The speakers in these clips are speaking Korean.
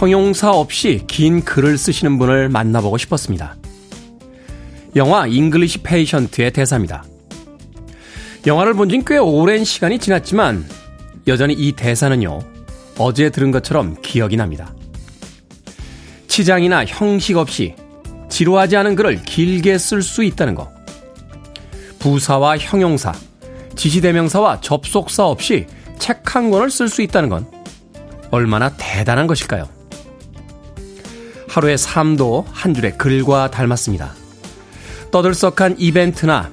형용사 없이 긴 글을 쓰시는 분을 만나보고 싶었습니다. 영화 English Patient의 대사입니다. 영화를 본 지 꽤 오랜 시간이 지났지만 여전히 이 대사는요, 어제 들은 것처럼 기억이 납니다. 치장이나 형식 없이 지루하지 않은 글을 길게 쓸 수 있다는 것. 부사와 형용사, 지시대명사와 접속사 없이 책 한 권을 쓸 수 있다는 건 얼마나 대단한 것일까요? 하루의 삶도 한 줄의 글과 닮았습니다. 떠들썩한 이벤트나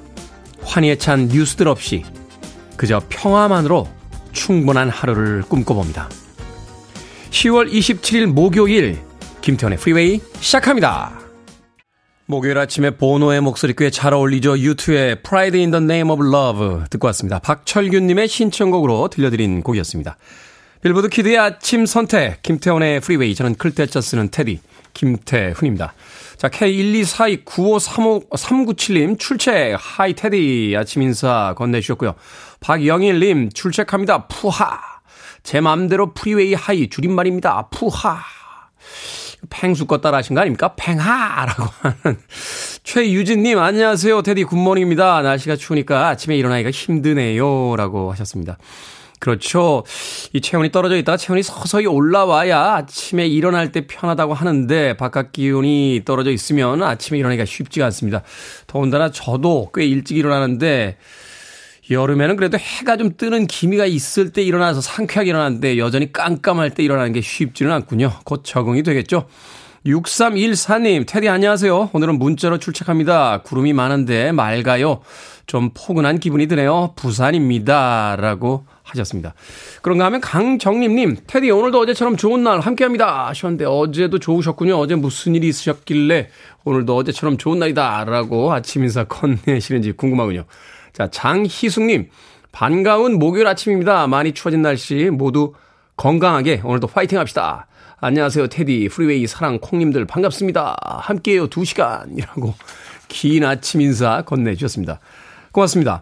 환희에 찬 뉴스들 없이 그저 평화만으로 충분한 하루를 꿈꿔봅니다. 10월 27일 목요일 김태훈의 프리웨이 시작합니다. 목요일 아침에 보노의 목소리 꽤 잘 어울리죠. U2의 Pride in the Name of Love 듣고 왔습니다. 박철균님의 신청곡으로 들려드린 곡이었습니다. 빌보드 kid의 아침 선택 김태훈의 프리웨이 저는 클 태 자 쓰는 테디 김태훈입니다. 자 K12429535397님 출첵 hi 테디 아침 인사 건네주셨고요. 박영일님 출첵합니다. 프하 제 맘대로 프리웨이 hi 줄임말입니다. 프하 펭수 것 따라 하신 거 아닙니까? 펭하라고 하는 최유진님 안녕하세요 테디 굿모닝입니다. 날씨가 추우니까 아침에 일어나기가 힘드네요 라고 하셨습니다. 그렇죠. 이 체온이 떨어져 있다가 체온이 서서히 올라와야 아침에 일어날 때 편하다고 하는데 바깥 기온이 떨어져 있으면 아침에 일어나기가 쉽지가 않습니다. 더군다나 저도 꽤 일찍 일어나는데 여름에는 그래도 해가 좀 뜨는 기미가 있을 때 일어나서 상쾌하게 일어나는데 여전히 깜깜할 때 일어나는 게 쉽지는 않군요. 곧 적응이 되겠죠. 6314님, 테디 안녕하세요. 오늘은 문자로 출첵합니다. 구름이 많은데 맑아요. 좀 포근한 기분이 드네요. 부산입니다. 라고 하셨습니다. 그런가 하면 강정림님, 테디 오늘도 어제처럼 좋은 날 함께합니다 하셨는데 어제도 좋으셨군요. 어제 무슨 일이 있으셨길래 오늘도 어제처럼 좋은 날이다 라고 아침 인사 건네시는지 궁금하군요. 자, 장희숙님, 반가운 목요일 아침입니다. 많이 추워진 날씨 모두 건강하게 오늘도 파이팅 합시다. 안녕하세요, 테디, 프리웨이 사랑 콩님들 반갑습니다. 함께해요, 2 시간이라고 긴 아침 인사 건네주셨습니다. 고맙습니다.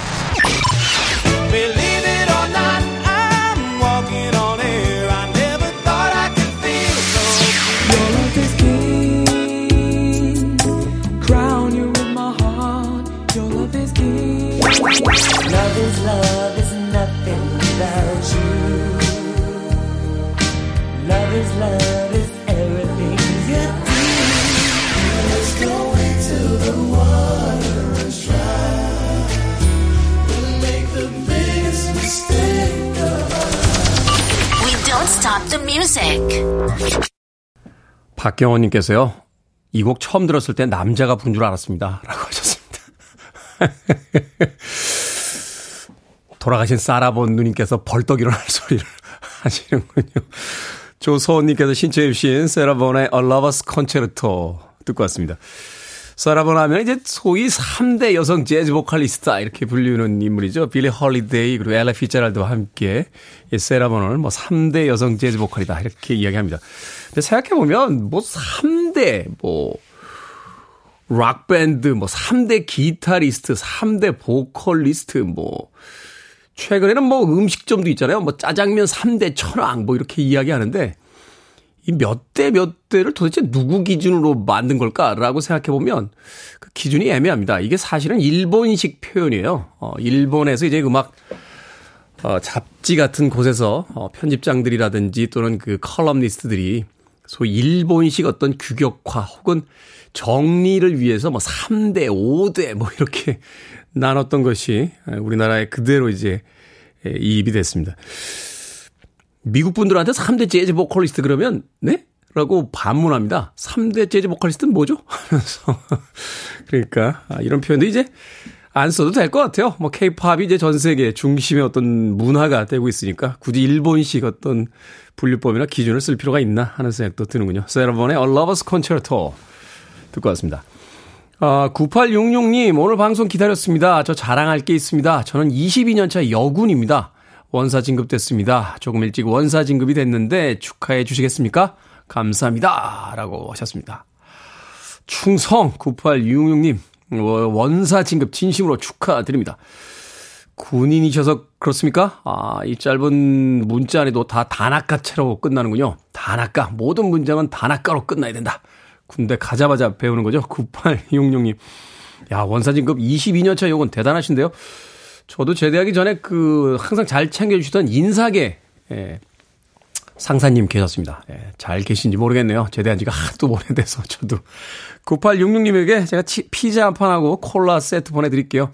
Stop the music. 박경원님께서요. 이 곡 처음 들었을 때 남자가 부른 줄 알았습니다. 라고 하셨습니다. 돌아가신 사라 본 누님께서 벌떡 일어날 소리를 하시는군요. 조소원님께서 신청해 주신 세라 본의 A Lover's Concerto 듣고 왔습니다. 사라 본 하면 이제 소위 3대 여성 재즈 보컬리스트 이렇게 불리는 인물이죠. 빌리 홀리데이 그리고 엘라 피츠제럴드와 함께 이 세라본을 뭐 3대 여성 재즈 보컬이다 이렇게 이야기합니다. 근데 생각해 보면 뭐 3대 뭐 락밴드 뭐 3대 기타리스트, 3대 보컬리스트 뭐 최근에는 뭐 음식점도 있잖아요. 뭐 짜장면 3대 천왕 뭐 이렇게 이야기하는데 이 몇 대 몇 대를 도대체 누구 기준으로 만든 걸까라고 생각해 보면 그 기준이 애매합니다. 이게 사실은 일본식 표현이에요. 어, 일본에서 이제 음악 어, 잡지 같은 곳에서 어, 편집장들이라든지 또는 그 컬럼니스트들이 소위 일본식 어떤 규격화 혹은 정리를 위해서 뭐 3대, 5대 뭐 이렇게 나눴던 것이 우리나라에 그대로 이제 이입이 됐습니다. 미국 분들한테 3대 재즈 보컬리스트 그러면, 네? 라고 반문합니다. 3대 재즈 보컬리스트는 뭐죠? 하면서. 그러니까, 아, 이런 표현도 이제 안 써도 될 것 같아요. 뭐, 케이팝이 이제 전 세계 중심의 어떤 문화가 되고 있으니까 굳이 일본식 어떤 분류법이나 기준을 쓸 필요가 있나 하는 생각도 드는군요. 세러번의 A Lover's Concerto 듣고 왔습니다. 아, 9866님, 오늘 방송 기다렸습니다. 저 자랑할 게 있습니다. 저는 22년차 여군입니다. 원사 진급됐습니다. 조금 일찍 원사 진급이 됐는데 축하해 주시겠습니까? 감사합니다. 라고 하셨습니다. 충성 9866님 원사 진급 진심으로 축하드립니다. 군인이셔서 그렇습니까? 아, 이 짧은 문자 안에도 다 단아까체로 끝나는군요. 단아까. 모든 문장은 단아까로 끝나야 된다. 군대 가자마자 배우는 거죠. 9866님. 야, 원사진급 22년차 요건 대단하신데요. 저도 제대하기 전에 그 항상 잘 챙겨주시던 인사계 예, 상사님 계셨습니다. 예, 잘 계신지 모르겠네요. 제대한 지가 하도 오래돼서 저도 9866님에게 제가 치, 피자 한 판하고 콜라 세트 보내드릴게요.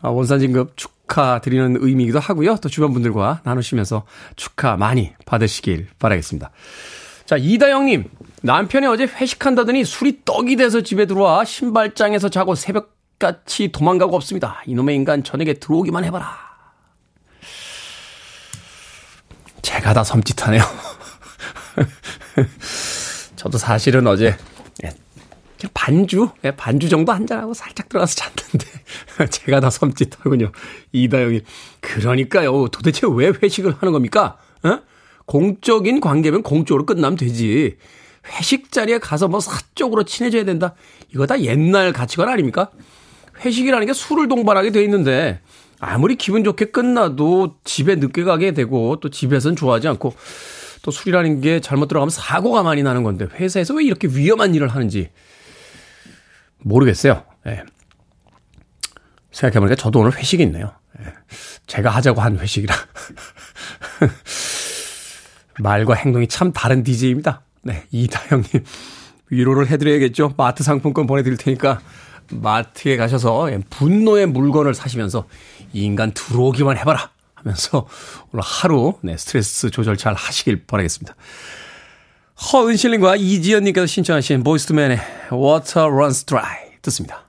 아, 원산진급 축하드리는 의미이기도 하고요. 또 주변 분들과 나누시면서 축하 많이 받으시길 바라겠습니다. 자, 이다영님. 남편이 어제 회식한다더니 술이 떡이 돼서 집에 들어와 신발장에서 자고 새벽같이 도망가고 없습니다. 이놈의 인간 저녁에 들어오기만 해봐라. 제가 다 섬찟하네요. 저도 사실은 어제 반주, 예, 반주 정도 한잔하고 살짝 들어가서 잤는데, 제가 다 섬찟하군요. 이다영이. 그러니까요. 도대체 왜 회식을 하는 겁니까? 어? 공적인 관계면 공적으로 끝나면 되지. 회식 자리에 가서 뭐 사적으로 친해져야 된다. 이거 다 옛날 가치관 아닙니까? 회식이라는 게 술을 동반하게 돼 있는데, 아무리 기분 좋게 끝나도 집에 늦게 가게 되고, 또 집에선 좋아하지 않고, 또 술이라는 게 잘못 들어가면 사고가 많이 나는 건데, 회사에서 왜 이렇게 위험한 일을 하는지, 모르겠어요. 예. 생각해보니까 저도 오늘 회식이 있네요. 예. 제가 하자고 한 회식이라. 말과 행동이 참 다른 DJ입니다. 네, 이다영님. 위로를 해드려야겠죠. 마트 상품권 보내드릴 테니까 마트에 가셔서 분노의 물건을 사시면서 이 인간 들어오기만 해봐라 하면서 오늘 하루 네, 스트레스 조절 잘 하시길 바라겠습니다. 허은실님과 이지연님께서 신청하신 보이즈 투 멘의 Water Runs Dry 듣습니다.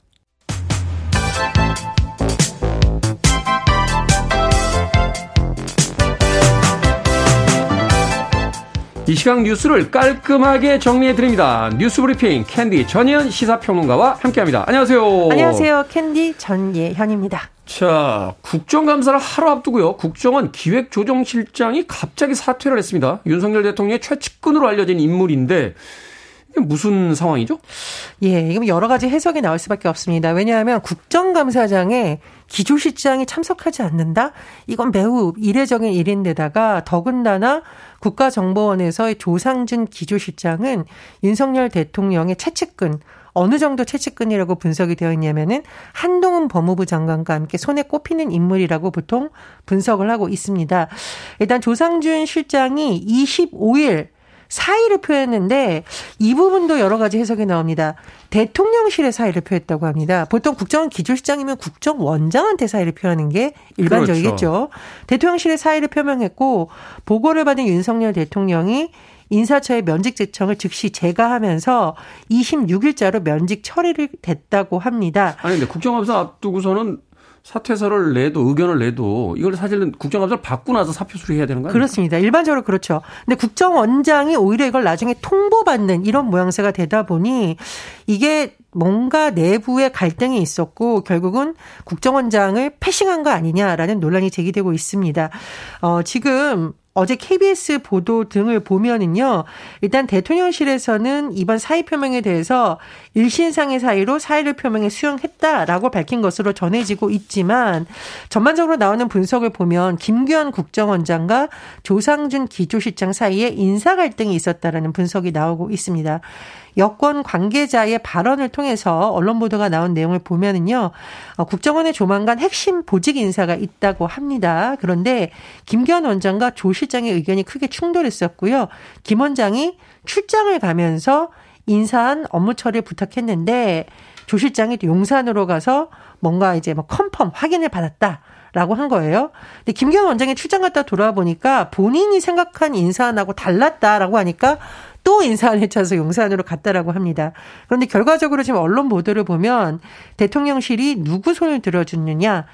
이 시각 뉴스를 깔끔하게 정리해 드립니다. 뉴스 브리핑 캔디 전예현 시사평론가와 함께합니다. 안녕하세요. 안녕하세요. 캔디 전예현입니다. 자, 국정감사를 하루 앞두고요. 국정원 기획조정실장이 갑자기 사퇴를 했습니다. 윤석열 대통령의 최측근으로 알려진 인물인데 무슨 상황이죠? 예, 이건 여러 가지 해석이 나올 수밖에 없습니다. 왜냐하면 국정감사장에 기조실장이 참석하지 않는다? 이건 매우 이례적인 일인데다가 더군다나 국가정보원에서의 조상준 기조실장은 윤석열 대통령의 최측근 어느 정도 채찍근이라고 분석이 되어 있냐면은 한동훈 법무부 장관과 함께 손에 꼽히는 인물이라고 보통 분석을 하고 있습니다. 일단 조상준 실장이 25일 사의를 표했는데 이 부분도 여러 가지 해석이 나옵니다. 대통령실에 사의를 표했다고 합니다. 보통 국정원 기조실장이면 국정원장한테 사의를 표하는 게 일반적이겠죠. 그렇죠. 대통령실에 사의를 표명했고 보고를 받은 윤석열 대통령이 인사처의 면직 제청을 즉시 제가하면서 26일자로 면직 처리를 됐다고 합니다. 아니 근데 국정감사 앞두고서는 사퇴서를 내도 의견을 내도 이걸 사실은 국정감사를 받고 나서 사표 수리해야 되는 거예요? 그렇습니다. 일반적으로 그렇죠. 근데 국정원장이 오히려 이걸 나중에 통보받는 이런 모양새가 되다 보니 이게 뭔가 내부에 갈등이 있었고 결국은 국정원장을 패싱한 거 아니냐라는 논란이 제기되고 있습니다. 어, 지금 어제 KBS 보도 등을 보면은요, 일단 대통령실에서는 이번 사의 표명에 대해서 일신상의 사의로 사의를 표명에 수용했다라고 밝힌 것으로 전해지고 있지만 전반적으로 나오는 분석을 보면 김규현 국정원장과 조상준 기조실장 사이에 인사 갈등이 있었다라는 분석이 나오고 있습니다. 여권 관계자의 발언을 통해서 언론 보도가 나온 내용을 보면은요, 어, 국정원에 조만간 핵심 보직 인사가 있다고 합니다. 그런데 김기현 원장과 조 실장의 의견이 크게 충돌했었고요. 김 원장이 출장을 가면서 인사한 업무 처리를 부탁했는데 조 실장이 용산으로 가서 뭔가 이제 뭐 컨펌 확인을 받았다. 라고 한 거예요. 근데 김기현 원장이 출장 갔다 돌아와 보니까 본인이 생각한 인사안하고 달랐다라고 하니까 또 인사안을 쳐서 용산으로 갔다라고 합니다. 그런데 결과적으로 지금 언론 보도를 보면 대통령실이 누구 손을 들어줬느냐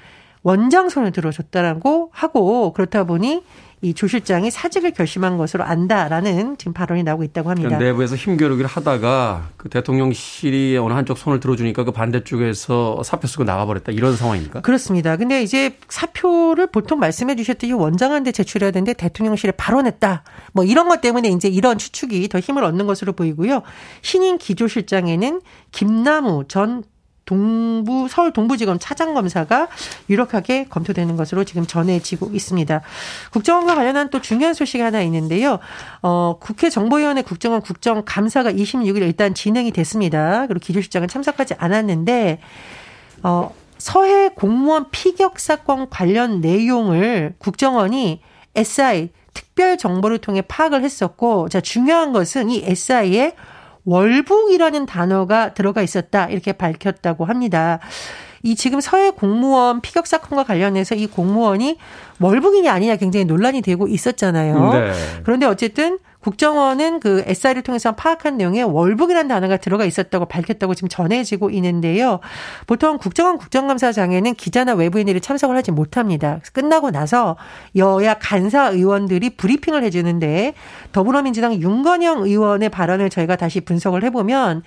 원장 손을 들어줬다라고 하고 그렇다 보니 이 조 실장이 사직을 결심한 것으로 안다라는 지금 발언이 나오고 있다고 합니다. 그러니까 내부에서 힘겨루기를 하다가 그 대통령실이 어느 한쪽 손을 들어주니까 그 반대쪽에서 사표 쓰고 나가버렸다 이런 상황입니까? 그렇습니다. 근데 이제 사표를 보통 말씀해 주셨듯이 원장한테 제출해야 되는데 대통령실에 발언했다. 뭐 이런 것 때문에 이제 이런 추측이 더 힘을 얻는 것으로 보이고요. 신인 기조실장에는 김나무 전 동부 서울 동부지검 차장검사가 유력하게 검토되는 것으로 지금 전해지고 있습니다. 국정원과 관련한 또 중요한 소식이 하나 있는데요. 어, 국회 정보위원회 국정원 국정감사가 26일 일단 진행이 됐습니다. 그리고 기조실장은 참석하지 않았는데 어, 서해 공무원 피격 사건 관련 내용을 국정원이 SI 특별 정보를 통해 파악을 했었고 자 중요한 것은 이 SI의 월북이라는 단어가 들어가 있었다 이렇게 밝혔다고 합니다. 이 지금 서해 공무원 피격 사건과 관련해서 이 공무원이 월북인이 아니냐 굉장히 논란이 되고 있었잖아요. 네. 그런데 어쨌든 국정원은 그 SI를 통해서 파악한 내용에 월북이라는 단어가 들어가 있었다고 밝혔다고 지금 전해지고 있는데요. 보통 국정원 국정감사장에는 기자나 외부인들이 참석을 하지 못합니다. 끝나고 나서 여야 간사 의원들이 브리핑을 해주는데 더불어민주당 윤건영 의원의 발언을 저희가 다시 분석을 해보면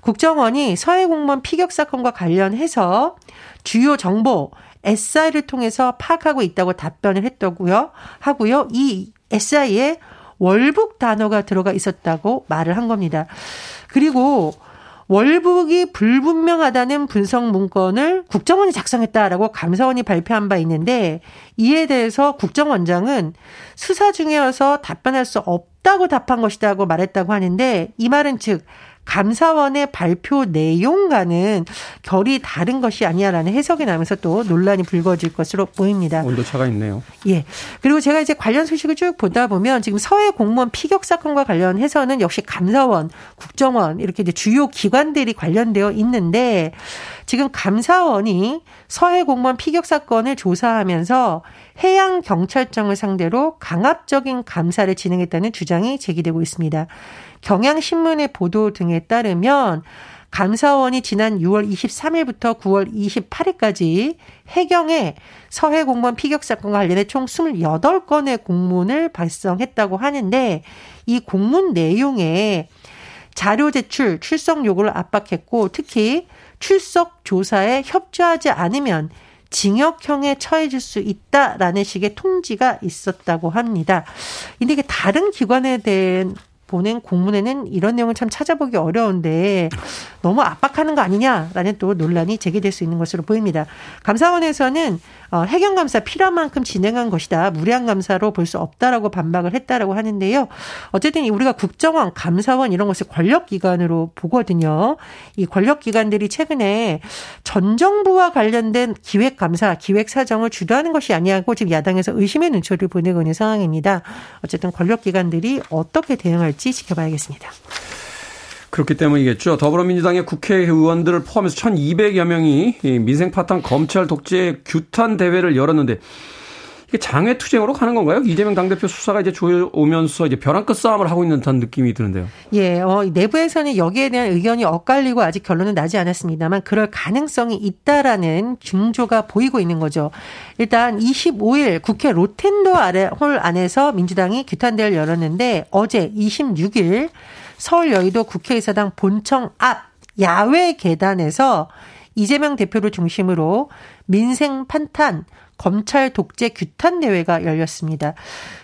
국정원이 서해 공무원 피격 사건과 관련해서 주요 정보 SI를 통해서 파악하고 있다고 답변을 했다고요. 하고요. 이 SI에 월북 단어가 들어가 있었다고 말을 한 겁니다. 그리고 월북이 불분명하다는 분석 문건을 국정원이 작성했다라고 감사원이 발표한 바 있는데 이에 대해서 국정원장은 수사 중이어서 답변할 수 없다고 답한 것이다고 말했다고 하는데 이 말은 즉 감사원의 발표 내용과는 결이 다른 것이 아니야라는 해석이 나면서 또 논란이 불거질 것으로 보입니다. 온도차가 있네요. 예. 그리고 제가 이제 관련 소식을 쭉 보다 보면 지금 서해 공무원 피격 사건과 관련해서는 역시 감사원, 국정원 이렇게 이제 주요 기관들이 관련되어 있는데 지금 감사원이 서해 공무원 피격 사건을 조사하면서 해양 경찰청을 상대로 강압적인 감사를 진행했다는 주장이 제기되고 있습니다. 경향신문의 보도 등에 따르면 감사원이 지난 6월 23일부터 9월 28일까지 해경에 서해 공무원 피격 사건과 관련해 총 28건의 공문을 발송했다고 하는데 이 공문 내용에 자료 제출, 출석 요구를 압박했고 특히 출석 조사에 협조하지 않으면 징역형에 처해질 수 있다라는 식의 통지가 있었다고 합니다. 근데 이게 다른 기관에 대한 보낸 공문에는 이런 내용을 참 찾아보기 어려운데 너무 압박하는 거 아니냐라는 또 논란이 제기될 수 있는 것으로 보입니다. 감사원에서는 어, 해경 감사 필요한 만큼 진행한 것이다. 무리한 감사로 볼 수 없다라고 반박을 했다라고 하는데요. 어쨌든 우리가 국정원, 감사원 이런 것을 권력 기관으로 보거든요. 이 권력 기관들이 최근에 전 정부와 관련된 기획 감사, 기획 사정을 주도하는 것이 아니하고 지금 야당에서 의심의 눈초리를 보내고 있는 상황입니다. 어쨌든 권력 기관들이 어떻게 대응할지 지켜봐야겠습니다. 그렇기 때문이겠죠. 더불어민주당의 국회의원들을 포함해서 1,200여 명이 민생 파탄 검찰 독재 규탄 대회를 열었는데 이게 장외 투쟁으로 가는 건가요? 이재명 당대표 수사가 이제 조여오면서 이제 벼랑 끝 싸움을 하고 있는 듯한 느낌이 드는데요. 예, 어, 내부에서는 여기에 대한 의견이 엇갈리고 아직 결론은 나지 않았습니다만 그럴 가능성이 있다라는 징조가 보이고 있는 거죠. 일단 25일 국회 로텐도 아래 홀 안에서 민주당이 규탄대회를 열었는데 어제 26일 서울 여의도 국회의사당 본청 앞 야외 계단에서 이재명 대표를 중심으로 민생 판탄 검찰 독재 규탄 대회가 열렸습니다.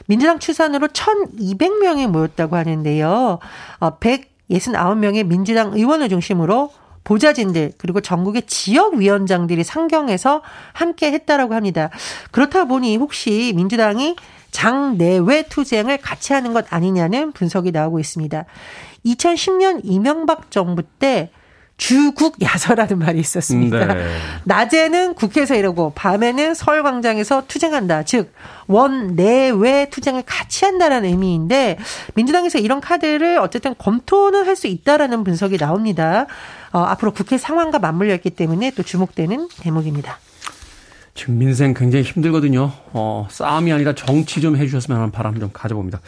민주당 추산으로 1,200명이 모였다고 하는데요. 169명의 어, 민주당 의원을 중심으로 보좌진들 그리고 전국의 지역 위원장들이 상경해서 함께 했다라고 합니다. 그렇다 보니 혹시 민주당이 장내외 투쟁을 같이 하는 것 아니냐는 분석이 나오고 있습니다. 2010년 이명박 정부 때 주국 야서라는 말이 있었습니다. 네. 낮에는 국회에서 이러고 밤에는 서울 광장에서 투쟁한다. 즉 원내외 투쟁을 같이 한다라는 의미인데 민주당에서 이런 카드를 어쨌든 검토는 할 수 있다라는 분석이 나옵니다. 어, 앞으로 국회 상황과 맞물려 있기 때문에 또 주목되는 대목입니다. 지금 민생 굉장히 힘들거든요. 어, 싸움이 아니라 정치 좀 해주셨으면 하는 바람 좀 가져봅니다.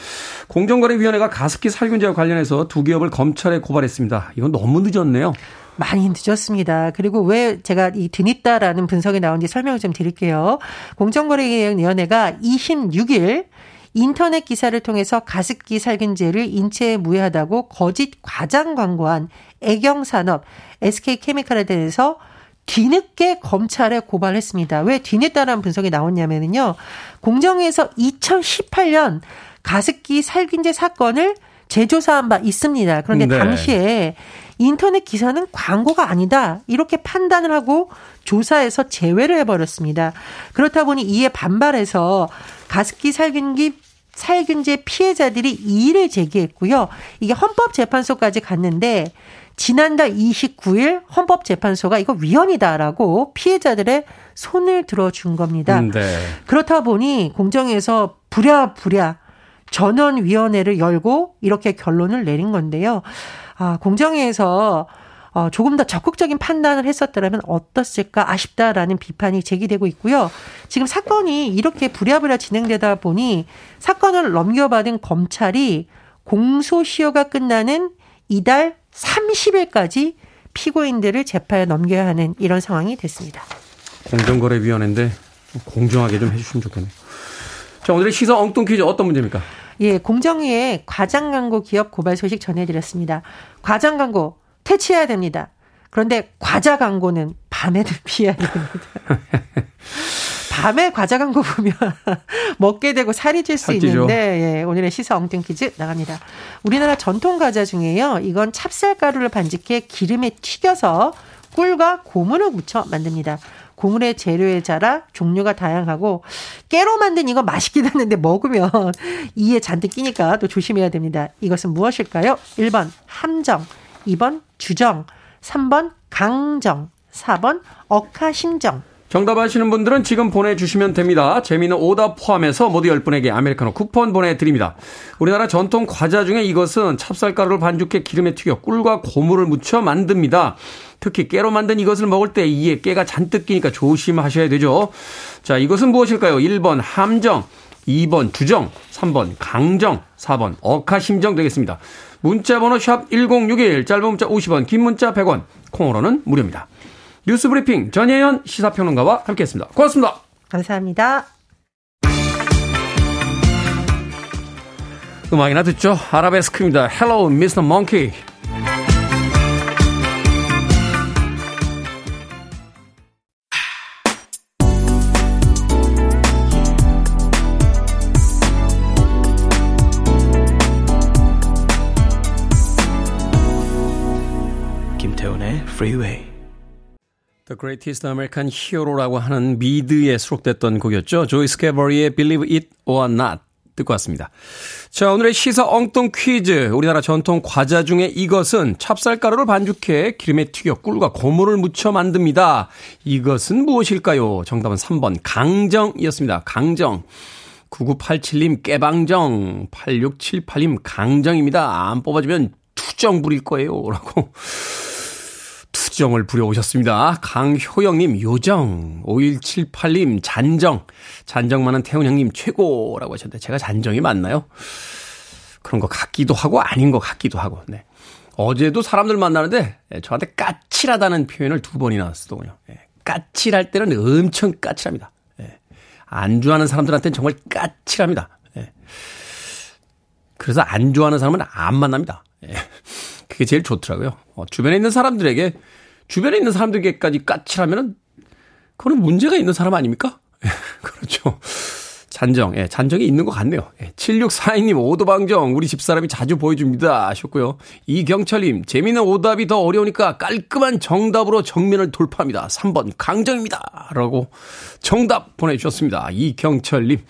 공정거래위원회가 가습기 살균제와 관련해서 두 기업을 검찰에 고발했습니다. 이건 너무 늦었네요. 많이 늦었습니다. 그리고 왜 제가 이 뒤늦다라는 분석이 나온지 설명을 좀 드릴게요. 공정거래위원회가 26일 인터넷 기사를 통해서 가습기 살균제를 인체에 무해하다고 거짓 과장 광고한 애경산업 SK케미칼에 대해서 뒤늦게 검찰에 고발했습니다. 왜 뒤늦다라는 분석이 나왔냐면요. 공정위에서 2018년 가습기 살균제 사건을 재조사한 바 있습니다. 그런데 네. 당시에 인터넷 기사는 광고가 아니다. 이렇게 판단을 하고 조사에서 제외를 해버렸습니다. 그렇다 보니 이에 반발해서 가습기 살균기 살균제 피해자들이 이의를 제기했고요. 이게 헌법재판소까지 갔는데 지난달 29일 헌법재판소가 이거 위헌이다라고 피해자들의 손을 들어준 겁니다. 음, 네. 그렇다 보니 공정에서 부랴부랴 전원위원회를 열고 이렇게 결론을 내린 건데요. 아, 공정위에서 어, 조금 더 적극적인 판단을 했었더라면 어떻을까 아쉽다라는 비판이 제기되고 있고요. 지금 사건이 이렇게 부랴부랴 진행되다 보니 사건을 넘겨받은 검찰이 공소시효가 끝나는 이달 30일까지 피고인들을 재판에 넘겨야 하는 이런 상황이 됐습니다. 공정거래위원회인데 공정하게 좀 해주시면 좋겠네요. 자, 오늘의 시사 엉뚱 퀴즈 어떤 문제입니까? 예, 공정위에 과장 광고 기업 고발 소식 전해드렸습니다. 과장 광고 퇴치해야 됩니다. 그런데 과자 광고는 밤에도 피해야 됩니다. 밤에 과자 광고 보면 먹게 되고 살이 찔 수 있는데 예, 오늘의 시사 엉뚱 퀴즈 나갑니다. 우리나라 전통 과자 중에요. 이건 찹쌀가루를 반죽해 기름에 튀겨서 꿀과 고문을 묻혀 만듭니다. 고물의 재료에 자라 종류가 다양하고 깨로 만든 이거 맛있긴 한데 먹으면 이에 잔뜩 끼니까 또 조심해야 됩니다. 이것은 무엇일까요? 1번 함정, 2번 주정, 3번 강정, 4번 억하심정. 정답 아시는 분들은 지금 보내주시면 됩니다. 재미있는 오답 포함해서 모두 10분에게 아메리카노 쿠폰 보내드립니다. 우리나라 전통 과자 중에 이것은 찹쌀가루를 반죽해 기름에 튀겨 꿀과 고무를 묻혀 만듭니다. 특히 깨로 만든 이것을 먹을 때 이에 깨가 잔뜩 끼니까 조심하셔야 되죠. 자, 이것은 무엇일까요? 1번 함정, 2번 주정, 3번 강정, 4번 억하심정 되겠습니다. 문자 번호 샵 1061, 짧은 문자 50원, 긴 문자 100원, 콩으로는 무료입니다. 뉴스 브리핑 전혜연 시사평론가와 함께했습니다. 고맙습니다. 감사합니다. 음악이나 듣죠. 아라베스크입니다. Hello, Mr. Monkey. 김태훈의 Freeway. The Greatest American Hero라고 하는 미드에 수록됐던 곡이었죠. 조이 스캐버리의 Believe It or Not 듣고 왔습니다. 자, 오늘의 시사 엉뚱 퀴즈. 우리나라 전통 과자 중에 이것은 찹쌀가루를 반죽해 기름에 튀겨 꿀과 고무를 묻혀 만듭니다. 이것은 무엇일까요? 정답은 3번 강정이었습니다. 강정. 9987님 깨방정. 8678님 강정입니다. 안 뽑아주면 투정 부릴 거예요. 라고 투정을 부려오셨습니다. 강효영님, 요정. 5178님, 잔정. 잔정 많은 태훈 형님, 최고라고 하셨는데, 제가 잔정이 맞나요? 그런 것 같기도 하고, 아닌 것 같기도 하고, 네. 어제도 사람들 만나는데, 예, 저한테 까칠하다는 표현을 두 번이나 쓰더군요. 예, 까칠할 때는 엄청 까칠합니다. 예, 안 좋아하는 사람들한테는 정말 까칠합니다. 그래서 안 좋아하는 사람은 안 만납니다. 그게 제일 좋더라고요. 어, 주변에 있는 사람들에게 주변에 있는 사람들에게까지 까칠하면은 그거는 문제가 있는 사람 아닙니까? 그렇죠. 잔정, 예, 잔정이 있는 것 같네요. 예, 7642님, 오도방정, 우리 집사람이 자주 보여줍니다. 하셨고요. 이경철님, 재미있는 오답이 더 어려우니까 깔끔한 정답으로 정면을 돌파합니다. 3번, 강정입니다. 라고 정답 보내주셨습니다. 이경철님.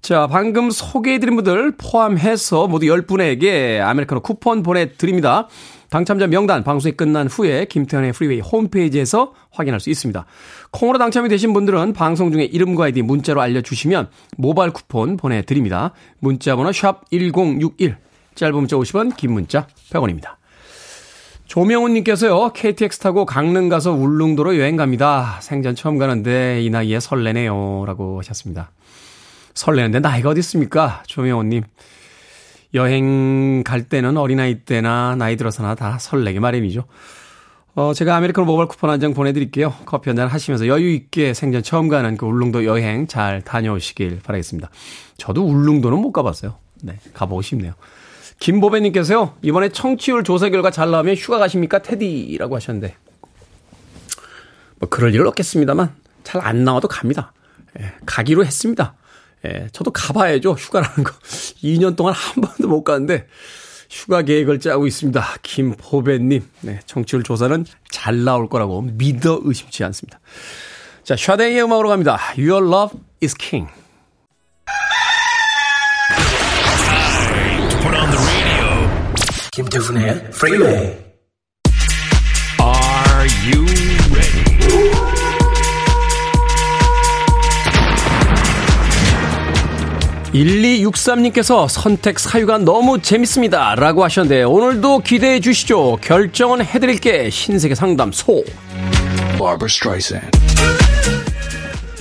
자, 방금 소개해드린 분들 포함해서 모두 10분에게 아메리카노 쿠폰 보내드립니다. 당첨자 명단 방송이 끝난 후에 김태훈의 프리웨이 홈페이지에서 확인할 수 있습니다. 콩으로 당첨이 되신 분들은 방송 중에 이름과 아이디 문자로 알려주시면 모바일 쿠폰 보내드립니다. 문자 번호 샵 1061, 짧은 문자 50원, 긴 문자 100원입니다. 조명훈님께서요, KTX 타고 강릉 가서 울릉도로 여행 갑니다. 생전 처음 가는데 이 나이에 설레네요. 라고 하셨습니다. 설레는데 나이가 어디 있습니까? 조명훈님. 여행 갈 때는 어린아이 때나 나이 들어서나 다 설레기 마련이죠. 어, 제가 아메리카노 모바일 쿠폰 한 장 보내드릴게요. 커피 한 잔 하시면서 여유있게 생전 처음 가는 그 울릉도 여행 잘 다녀오시길 바라겠습니다. 저도 울릉도는 못 가봤어요. 네, 가보고 싶네요. 김보배님께서요, 이번에 청취율 조사 결과 잘 나오면 휴가 가십니까? 테디라고 하셨는데. 뭐, 그럴 일은 없겠습니다만, 잘 안 나와도 갑니다. 예, 가기로 했습니다. 예, 저도 가봐야죠. 휴가라는 거. 2년 동안 한 번도 못 가는데, 휴가 계획을 짜고 있습니다. 김포배님. 네, 청취율 조사는 잘 나올 거라고 믿어 의심치 않습니다. 자, 샤데이의 음악으로 갑니다. Your love is king. 김태훈의 프리웨이 Are you 1263님께서 선택 사유가 너무 재밌습니다. 라고 하셨는데, 오늘도 기대해 주시죠. 결정은 해드릴게. 신세계 상담소.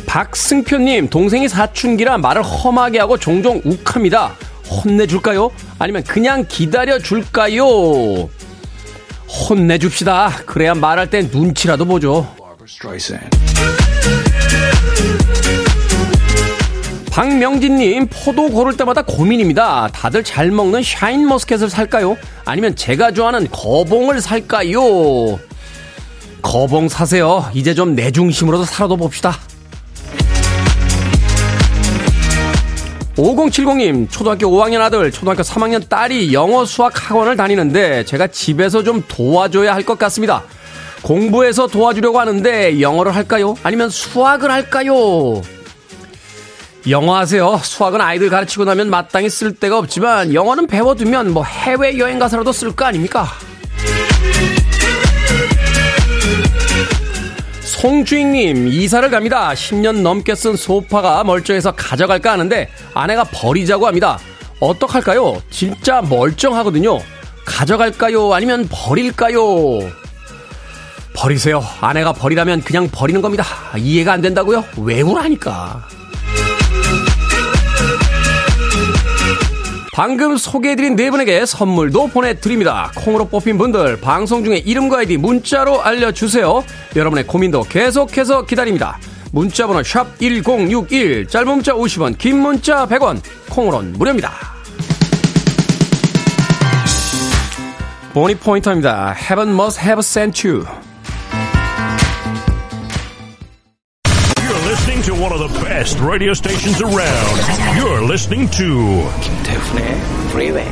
박승표님, 동생이 사춘기라 말을 험하게 하고 종종 욱합니다. 혼내줄까요? 아니면 그냥 기다려줄까요? 혼내줍시다. 그래야 말할 땐 눈치라도 보죠. 박명진님, 포도 고를 때마다 고민입니다. 다들 잘 먹는 샤인 머스켓을 살까요? 아니면 제가 좋아하는 거봉을 살까요? 거봉 사세요. 이제 좀 내 중심으로도 살아도 봅시다. 5070님, 초등학교 5학년 아들, 초등학교 3학년 딸이 영어 수학 학원을 다니는데 제가 집에서 좀 도와줘야 할 것 같습니다. 공부해서 도와주려고 하는데 영어를 할까요? 아니면 수학을 할까요? 영어 하세요. 수학은 아이들 가르치고 나면 마땅히 쓸 데가 없지만 영어는 배워두면 뭐 해외 여행 가서라도 쓸 거 아닙니까? 송주익님, 이사를 갑니다. 10년 넘게 쓴 소파가 멀쩡해서 가져갈까 하는데 아내가 버리자고 합니다. 어떡할까요? 진짜 멀쩡하거든요. 가져갈까요? 아니면 버릴까요? 버리세요. 아내가 버리라면 그냥 버리는 겁니다. 이해가 안 된다고요? 왜 우라니까. 방금 소개해드린 네 분에게 선물도 보내드립니다. 콩으로 뽑힌 분들 방송 중에 이름과 아이디 문자로 알려주세요. 여러분의 고민도 계속해서 기다립니다. 문자번호 샵1061 짧은 문자 50원 긴 문자 100원 콩으로는 무료입니다. 보니 포인터입니다. Heaven must have sent you. listening to one of the best radio stations around. You're listening to 김태훈의 Freeway.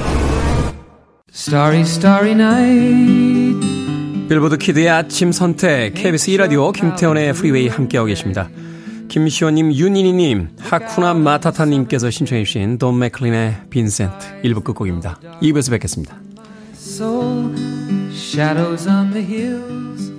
Starry, starry night. 빌보드 키드의 아침 선택 KBS 2라디오 김태훈의 Freeway 함께하고 계십니다. 김시원님, 윤인희님, 하쿠나 마타타님께서 신청해 주신 돈 맥클린의 빈센트 1부 끝곡입니다. 2부에서 뵙겠습니다. Soul, shadows on the hills.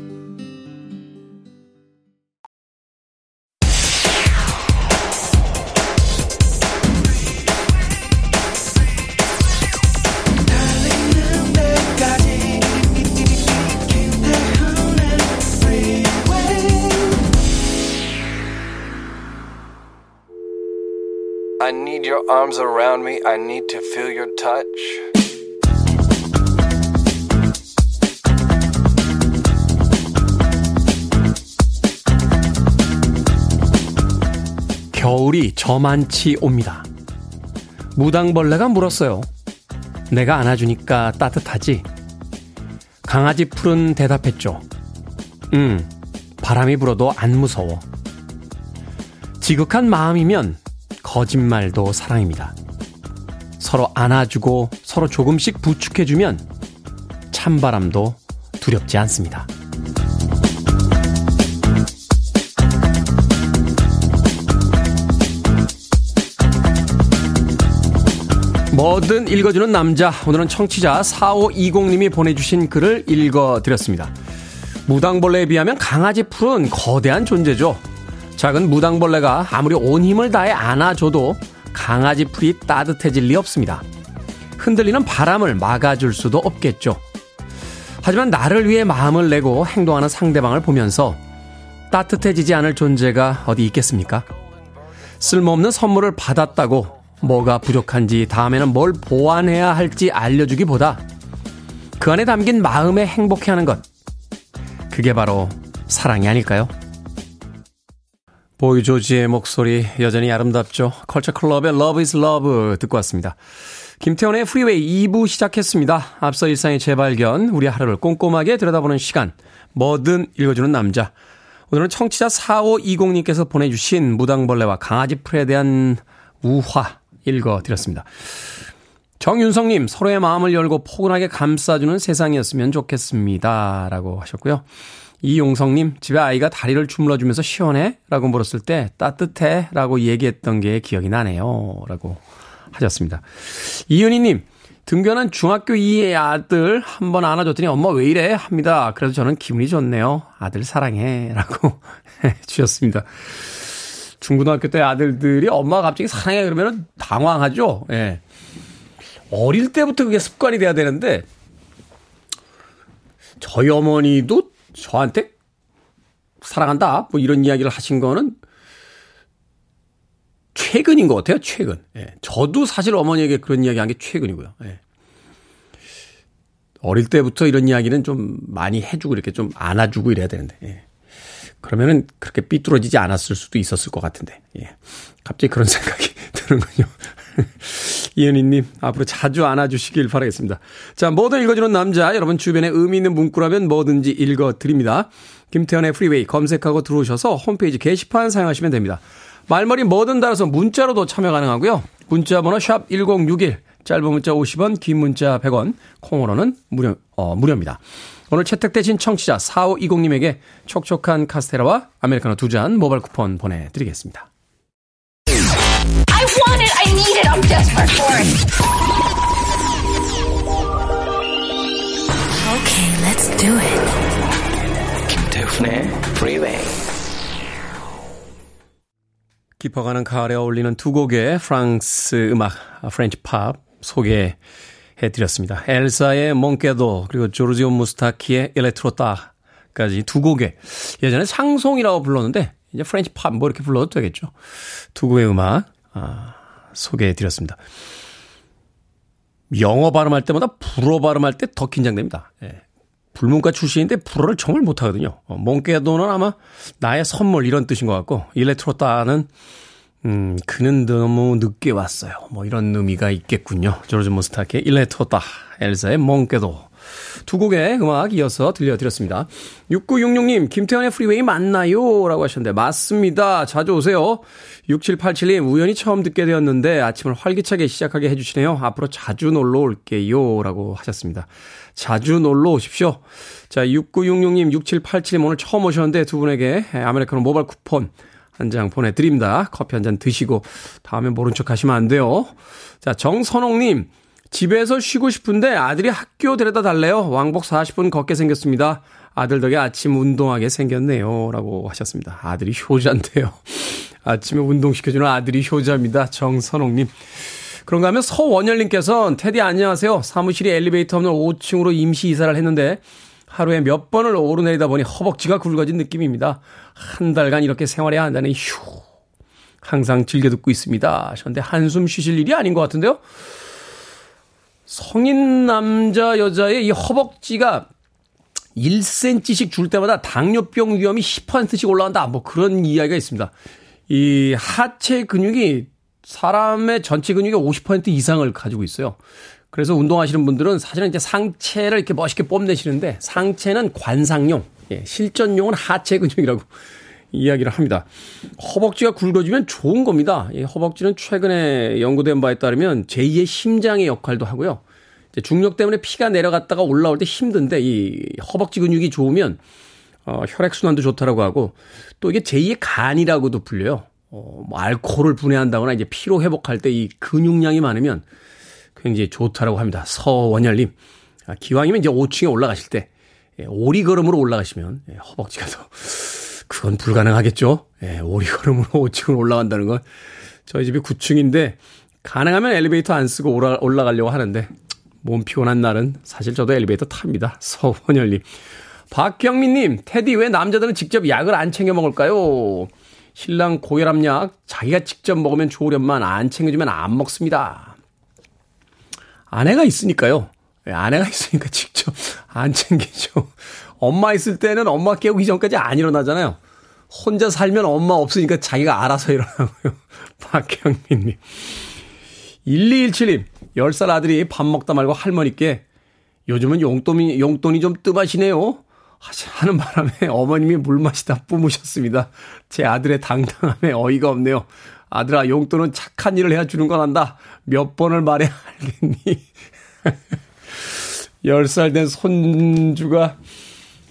Need your arms around me. I need to feel your touch. 겨울이 저만치 옵니다. 무당벌레가 물었어요. 내가 안아주니까 따뜻하지? 강아지 풀은 대답했죠. 응, 바람이 불어도 안 무서워. 지극한 마음이면 거짓말도 사랑입니다. 서로 안아주고 서로 조금씩 부축해주면 찬바람도 두렵지 않습니다. 뭐든 읽어주는 남자. 오늘은 청취자 4520님이 보내주신 글을 읽어드렸습니다. 무당벌레에 비하면 강아지 풀은 거대한 존재죠. 작은 무당벌레가 아무리 온 힘을 다해 안아줘도 강아지 풀이 따뜻해질 리 없습니다. 흔들리는 바람을 막아줄 수도 없겠죠. 하지만 나를 위해 마음을 내고 행동하는 상대방을 보면서 따뜻해지지 않을 존재가 어디 있겠습니까? 쓸모없는 선물을 받았다고 뭐가 부족한지 다음에는 뭘 보완해야 할지 알려주기보다 그 안에 담긴 마음에 행복해하는 것. 그게 바로 사랑이 아닐까요? 보이 조지의 목소리 여전히 아름답죠. 컬처 클럽의 Love is Love 듣고 왔습니다. 김태훈의 프리웨이 2부 시작했습니다. 앞서 일상의 재발견, 우리 하루를 꼼꼼하게 들여다보는 시간, 뭐든 읽어주는 남자. 오늘은 청취자 4520님께서 보내주신 무당벌레와 강아지 풀에 대한 우화 읽어드렸습니다. 정윤성님, 서로의 마음을 열고 포근하게 감싸주는 세상이었으면 좋겠습니다. 라고 하셨고요. 이용성님, 집에 아이가 다리를 주물러주면서 시원해? 라고 물었을 때 따뜻해? 라고 얘기했던 게 기억이 나네요. 라고 하셨습니다. 이윤희님, 등교는 중학교 2의 아들 한 번 안아줬더니 엄마 왜 이래? 합니다. 그래도 저는 기분이 좋네요. 아들 사랑해. 라고 주셨습니다. 중고등학교 때 아들들이 엄마가 갑자기 사랑해 그러면 당황하죠. 예. 어릴 때부터 그게 습관이 돼야 되는데 저희 어머니도 저한테 사랑한다 뭐 이런 이야기를 하신 거는 최근인 것 같아요. 최근. 예. 저도 사실 어머니에게 그런 이야기 한 게 최근이고요. 예. 어릴 때부터 이런 이야기는 좀 많이 해주고 이렇게 좀 안아주고 이래야 되는데. 예. 그러면은 그렇게 삐뚤어지지 않았을 수도 있었을 것 같은데. 예. 갑자기 그런 생각이 드는군요. 이은희님, 앞으로 자주 안아주시길 바라겠습니다. 자, 뭐든 읽어주는 남자, 여러분 주변에 의미 있는 문구라면 뭐든지 읽어드립니다. 김태현의 프리웨이 검색하고 들어오셔서 홈페이지 게시판 사용하시면 됩니다. 말머리 뭐든 달아서 문자로도 참여 가능하고요. 문자 번호 샵 1061, 짧은 문자 50원, 긴 문자 100원, 콩으로는 무료, 어, 무료입니다. 오늘 채택되신 청취자 4520님에게 촉촉한 카스테라와 아메리카노 두 잔 모바일 쿠폰 보내드리겠습니다. I want it. I need it. I'm desperate for it. Okay, let's do it. 김태훈의 Freeway. 깊어가는 가을에 어울리는 두 곡의 프랑스 음악, French pop 소개해 드렸습니다. 엘사의 Mon cadeau 그리고 조르지오 무스타키의 엘레트로타까지 두 곡의 예전에 샹송이라고 불렀는데 이제 French pop 뭐 이렇게 불러도 되겠죠. 두 곡의 음악 아, 소개해 드렸습니다. 영어 발음할 때마다 불어 발음할 때 더 긴장됩니다. 예. 불문과 출신인데 불어를 정말 못하거든요. 어, Mon cadeau는 아마 나의 선물 이런 뜻인 것 같고 일레트로타는 음, 그는 너무 늦게 왔어요. 뭐 이런 의미가 있겠군요. 조르주 무스타키의 Il est trop tard, 엘사의 Mon cadeau 두 곡의 음악 이어서 들려드렸습니다. 6966님, 김태훈의 프리웨이 맞나요? 라고 하셨는데, 맞습니다. 자주 오세요. 6787님, 우연히 처음 듣게 되었는데, 아침을 활기차게 시작하게 해주시네요. 앞으로 자주 놀러 올게요. 라고 하셨습니다. 자주 놀러 오십시오. 자, 6966님, 6787님, 오늘 처음 오셨는데, 두 분에게 아메리카노 모바일 쿠폰, 한장 보내드립니다. 커피 한 잔 드시고 다음에 모른 척 하시면 안 돼요. 자, 정선홍님, 집에서 쉬고 싶은데 아들이 학교 데려다 달래요. 왕복 40분 걷게 생겼습니다. 아들 덕에 아침 운동하게 생겼네요. 라고 하셨습니다. 아들이 효자인데요. 아침에 운동시켜주는 아들이 효자입니다. 정선홍님. 그런가 하면 서원열님께서는 테디 안녕하세요. 사무실이 엘리베이터 없는 5층으로 임시 이사를 했는데 하루에 몇 번을 오르내리다 보니 허벅지가 굵어진 느낌입니다. 한 달간 이렇게 생활해야 한다는 휴. 항상 즐겨 듣고 있습니다. 하셨는데 한숨 쉬실 일이 아닌 것 같은데요. 성인 남자 여자의 이 허벅지가 1cm씩 줄 때마다 당뇨병 위험이 10%씩 올라간다. 뭐 그런 이야기가 있습니다. 이 하체 근육이 사람의 전체 근육의 50% 이상을 가지고 있어요. 그래서 운동하시는 분들은 사실은 이제 상체를 이렇게 멋있게 뽐내시는데 상체는 관상용, 예, 실전용은 하체 근육이라고 이야기를 합니다. 허벅지가 굵어지면 좋은 겁니다. 이 허벅지는 최근에 연구된 바에 따르면 제2의 심장의 역할도 하고요. 중력 때문에 피가 내려갔다가 올라올 때 힘든데 이 허벅지 근육이 좋으면 어, 혈액순환도 좋다라고 하고 또 이게 제2의 간이라고도 불려요. 어, 뭐 알코올을 분해한다거나 이제 피로 회복할 때 이 근육량이 많으면 굉장히 좋다라고 합니다. 서원열님. 아, 기왕이면 이제 5층에 올라가실 때 예, 오리걸음으로 올라가시면 예, 허벅지가 더 그건 불가능하겠죠. 예, 오리걸음으로 5층을 올라간다는 건 저희 집이 9층인데 가능하면 엘리베이터 안 쓰고 올라, 올라가려고 하는데 몸 피곤한 날은 사실 저도 엘리베이터 탑니다. 서원열님. 박경민님, 테디 왜 남자들은 직접 약을 안 챙겨 먹을까요? 신랑 고혈압약 자기가 직접 먹으면 좋으련만 안 챙겨주면 안 먹습니다. 아내가 있으니까요. 아내가 있으니까 직접 안 챙기죠. 엄마 있을 때는 엄마 깨우기 전까지 안 일어나잖아요. 혼자 살면 엄마 없으니까 자기가 알아서 일어나고요. 박형민님. 1217님, 10살 아들이 밥 먹다 말고 할머니께 요즘은 용돈이, 용돈이 좀 뜸하시네요. 하는 바람에 어머님이 물 마시다 뿜으셨습니다. 제 아들의 당당함에 어이가 없네요. 아들아, 용돈은 착한 일을 해야 주는 건 한다. 몇 번을 말해야 알겠니? 10살 된 손주가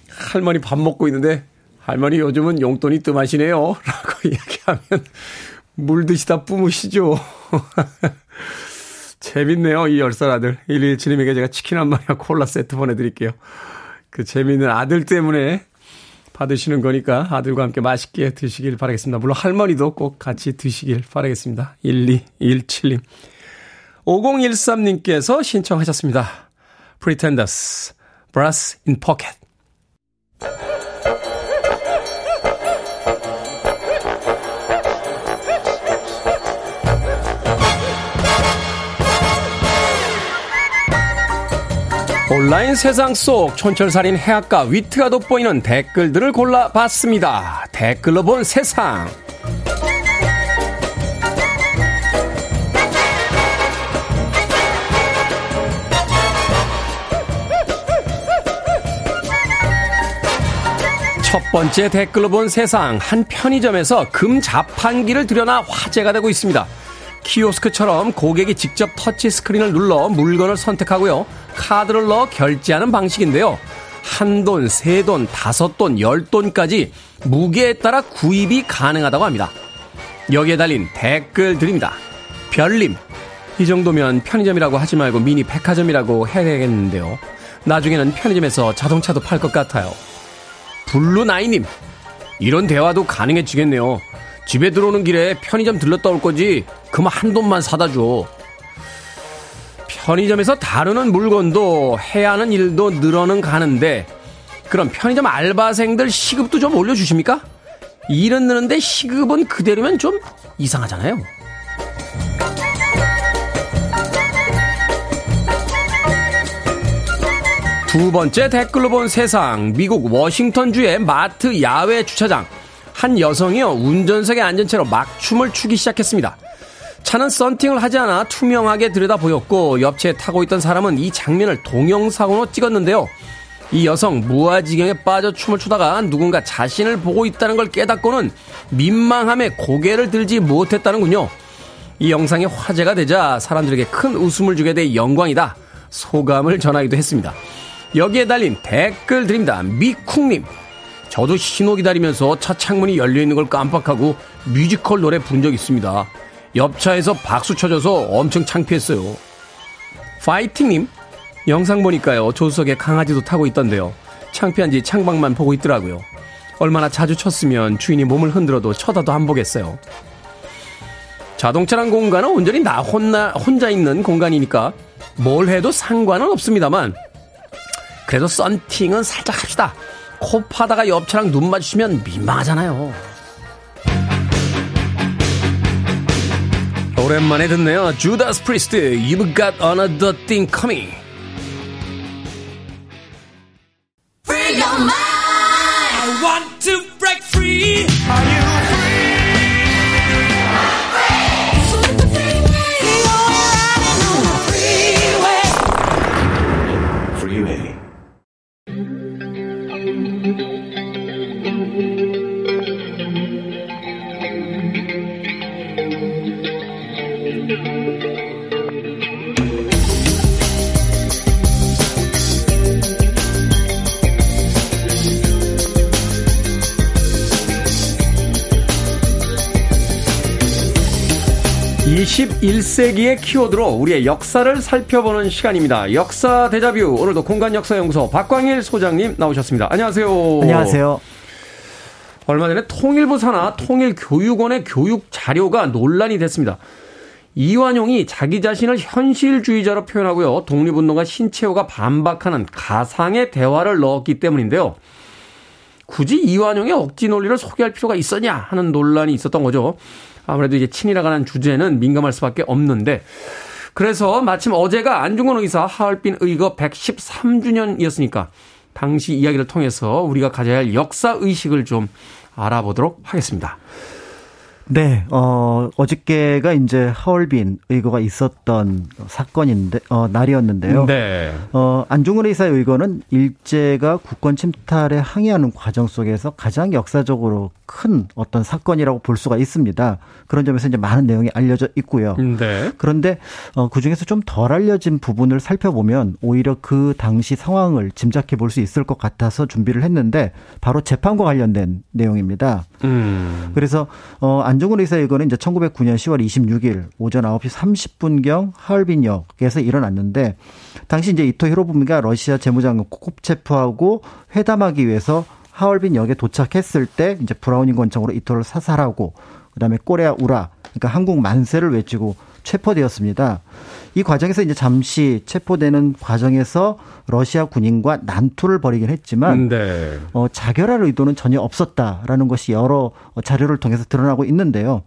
할머니 밥 먹고 있는데 할머니 요즘은 용돈이 뜸하시네요. 라고 이야기하면 물 드시다 뿜으시죠. 재밌네요. 이 10살 아들. 117님에게 제가 치킨 한 마리와 콜라 세트 보내드릴게요. 그 재밌는 아들 때문에 받으시는 거니까 아들과 함께 맛있게 드시길 바라겠습니다. 물론 할머니도 꼭 같이 드시길 바라겠습니다. 1217님. 5013님께서 신청하셨습니다. Pretenders, Brass in Pocket. 온라인 세상 속 촌철살인 해악과 위트가 돋보이는 댓글들을 골라봤습니다. 댓글로 본 세상. 첫 번째 댓글로 본 세상. 한 편의점에서 금 자판기를 들여놔 화제가 되고 있습니다. 키오스크처럼 고객이 직접 터치 스크린을 눌러 물건을 선택하고요. 카드를 넣어 결제하는 방식인데요. 한 돈, 세 돈, 다섯 돈, 열 돈까지 무게에 따라 구입이 가능하다고 합니다. 여기에 달린 댓글 드립니다. 별님, 이 정도면 편의점이라고 하지 말고 미니 백화점이라고 해야겠는데요. 나중에는 편의점에서 자동차도 팔 것 같아요. 블루나이님, 이런 대화도 가능해지겠네요. 집에 들어오는 길에 편의점 들렀다 올 거지, 그만 한 돈만 사다 줘. 편의점에서 다루는 물건도 해야 하는 일도 늘어는 가는데 그럼 편의점 알바생들 시급도 좀 올려주십니까? 일은 느는데 시급은 그대로면 좀 이상하잖아요. 두 번째 댓글로 본 세상. 미국 워싱턴주의 마트 야외 주차장. 한 여성이요, 운전석에 앉은 채로 막 춤을 추기 시작했습니다. 차는 썬팅을 하지 않아 투명하게 들여다 보였고 옆차에 타고 있던 사람은 이 장면을 동영상으로 찍었는데요. 이 여성 무아지경에 빠져 춤을 추다가 누군가 자신을 보고 있다는 걸 깨닫고는 민망함에 고개를 들지 못했다는군요. 이 영상이 화제가 되자 사람들에게 큰 웃음을 주게 돼 영광이다. 소감을 전하기도 했습니다. 여기에 달린 댓글 드립니다. 미쿵님. 저도 신호 기다리면서 차 창문이 열려 있는 걸 깜빡하고 뮤지컬 노래 부른 적 있습니다. 옆차에서 박수 쳐줘서 엄청 창피했어요. 파이팅님, 영상 보니까요, 조수석에 강아지도 타고 있던데요. 창피한지 창밖만 보고 있더라고요. 얼마나 자주 쳤으면 주인이 몸을 흔들어도 쳐다도 안 보겠어요. 자동차란 공간은 온전히 나 혼나, 혼자 있는 공간이니까 뭘 해도 상관은 없습니다만, 그래도 썬팅은 살짝 합시다. 코 파다가 옆차랑 눈 마주치면 민망하잖아요. 오랜만에 듣네요. 주다스 프리스트, You've got another thing coming. Free your mind. 21세기의 키워드로 우리의 역사를 살펴보는 시간입니다. 역사 대자뷰 오늘도 공간 역사 연구소 박광일 소장님 나오셨습니다. 안녕하세요. 안녕하세요. 얼마 전에 통일부 산하 통일교육원의 교육 자료가 논란이 됐습니다. 이완용이 자기 자신을 현실주의자로 표현하고요. 독립운동가 신채호가 반박하는 가상의 대화를 넣었기 때문인데요. 굳이 이완용의 억지 논리를 소개할 필요가 있었냐 하는 논란이 있었던 거죠. 아무래도 이제 친이라고 하는 주제는 민감할 수밖에 없는데 그래서 마침 어제가 안중근 의사 하얼빈 의거 113주년이었으니까 당시 이야기를 통해서 우리가 가져야 할 역사 의식을 좀 알아보도록 하겠습니다. 네, 어, 어저께가 이제 하얼빈 의거가 있었던 사건인데, 어, 날이었는데요. 네. 어, 안중근 의사의 의거는 일제가 국권 침탈에 항의하는 과정 속에서 가장 역사적으로 큰 어떤 사건이라고 볼 수가 있습니다. 그런 점에서 이제 많은 내용이 알려져 있고요. 네. 그런데 어, 그 중에서 좀 덜 알려진 부분을 살펴보면 오히려 그 당시 상황을 짐작해 볼 수 있을 것 같아서 준비를 했는데 바로 재판과 관련된 내용입니다. 음. 그래서 어, 안 중근 의사 의거는 이제 1909년 10월 26일 오전 9시 30분경 하얼빈역에서 일어났는데 당시 이제 이토 히로부미가 러시아 재무장관 코kop체프하고 회담하기 위해서 하얼빈역에 도착했을 때 이제 브라우닝 권총으로 이토를 사살하고 그다음에 꼬레아 우라 그러니까 한국 만세를 외치고 체포되었습니다. 이 과정에서 이제 잠시 체포되는 과정에서 러시아 군인과 난투를 벌이긴 했지만 네. 어, 자결할 의도는 전혀 없었다라는 것이 여러 자료를 통해서 드러나고 있는데요.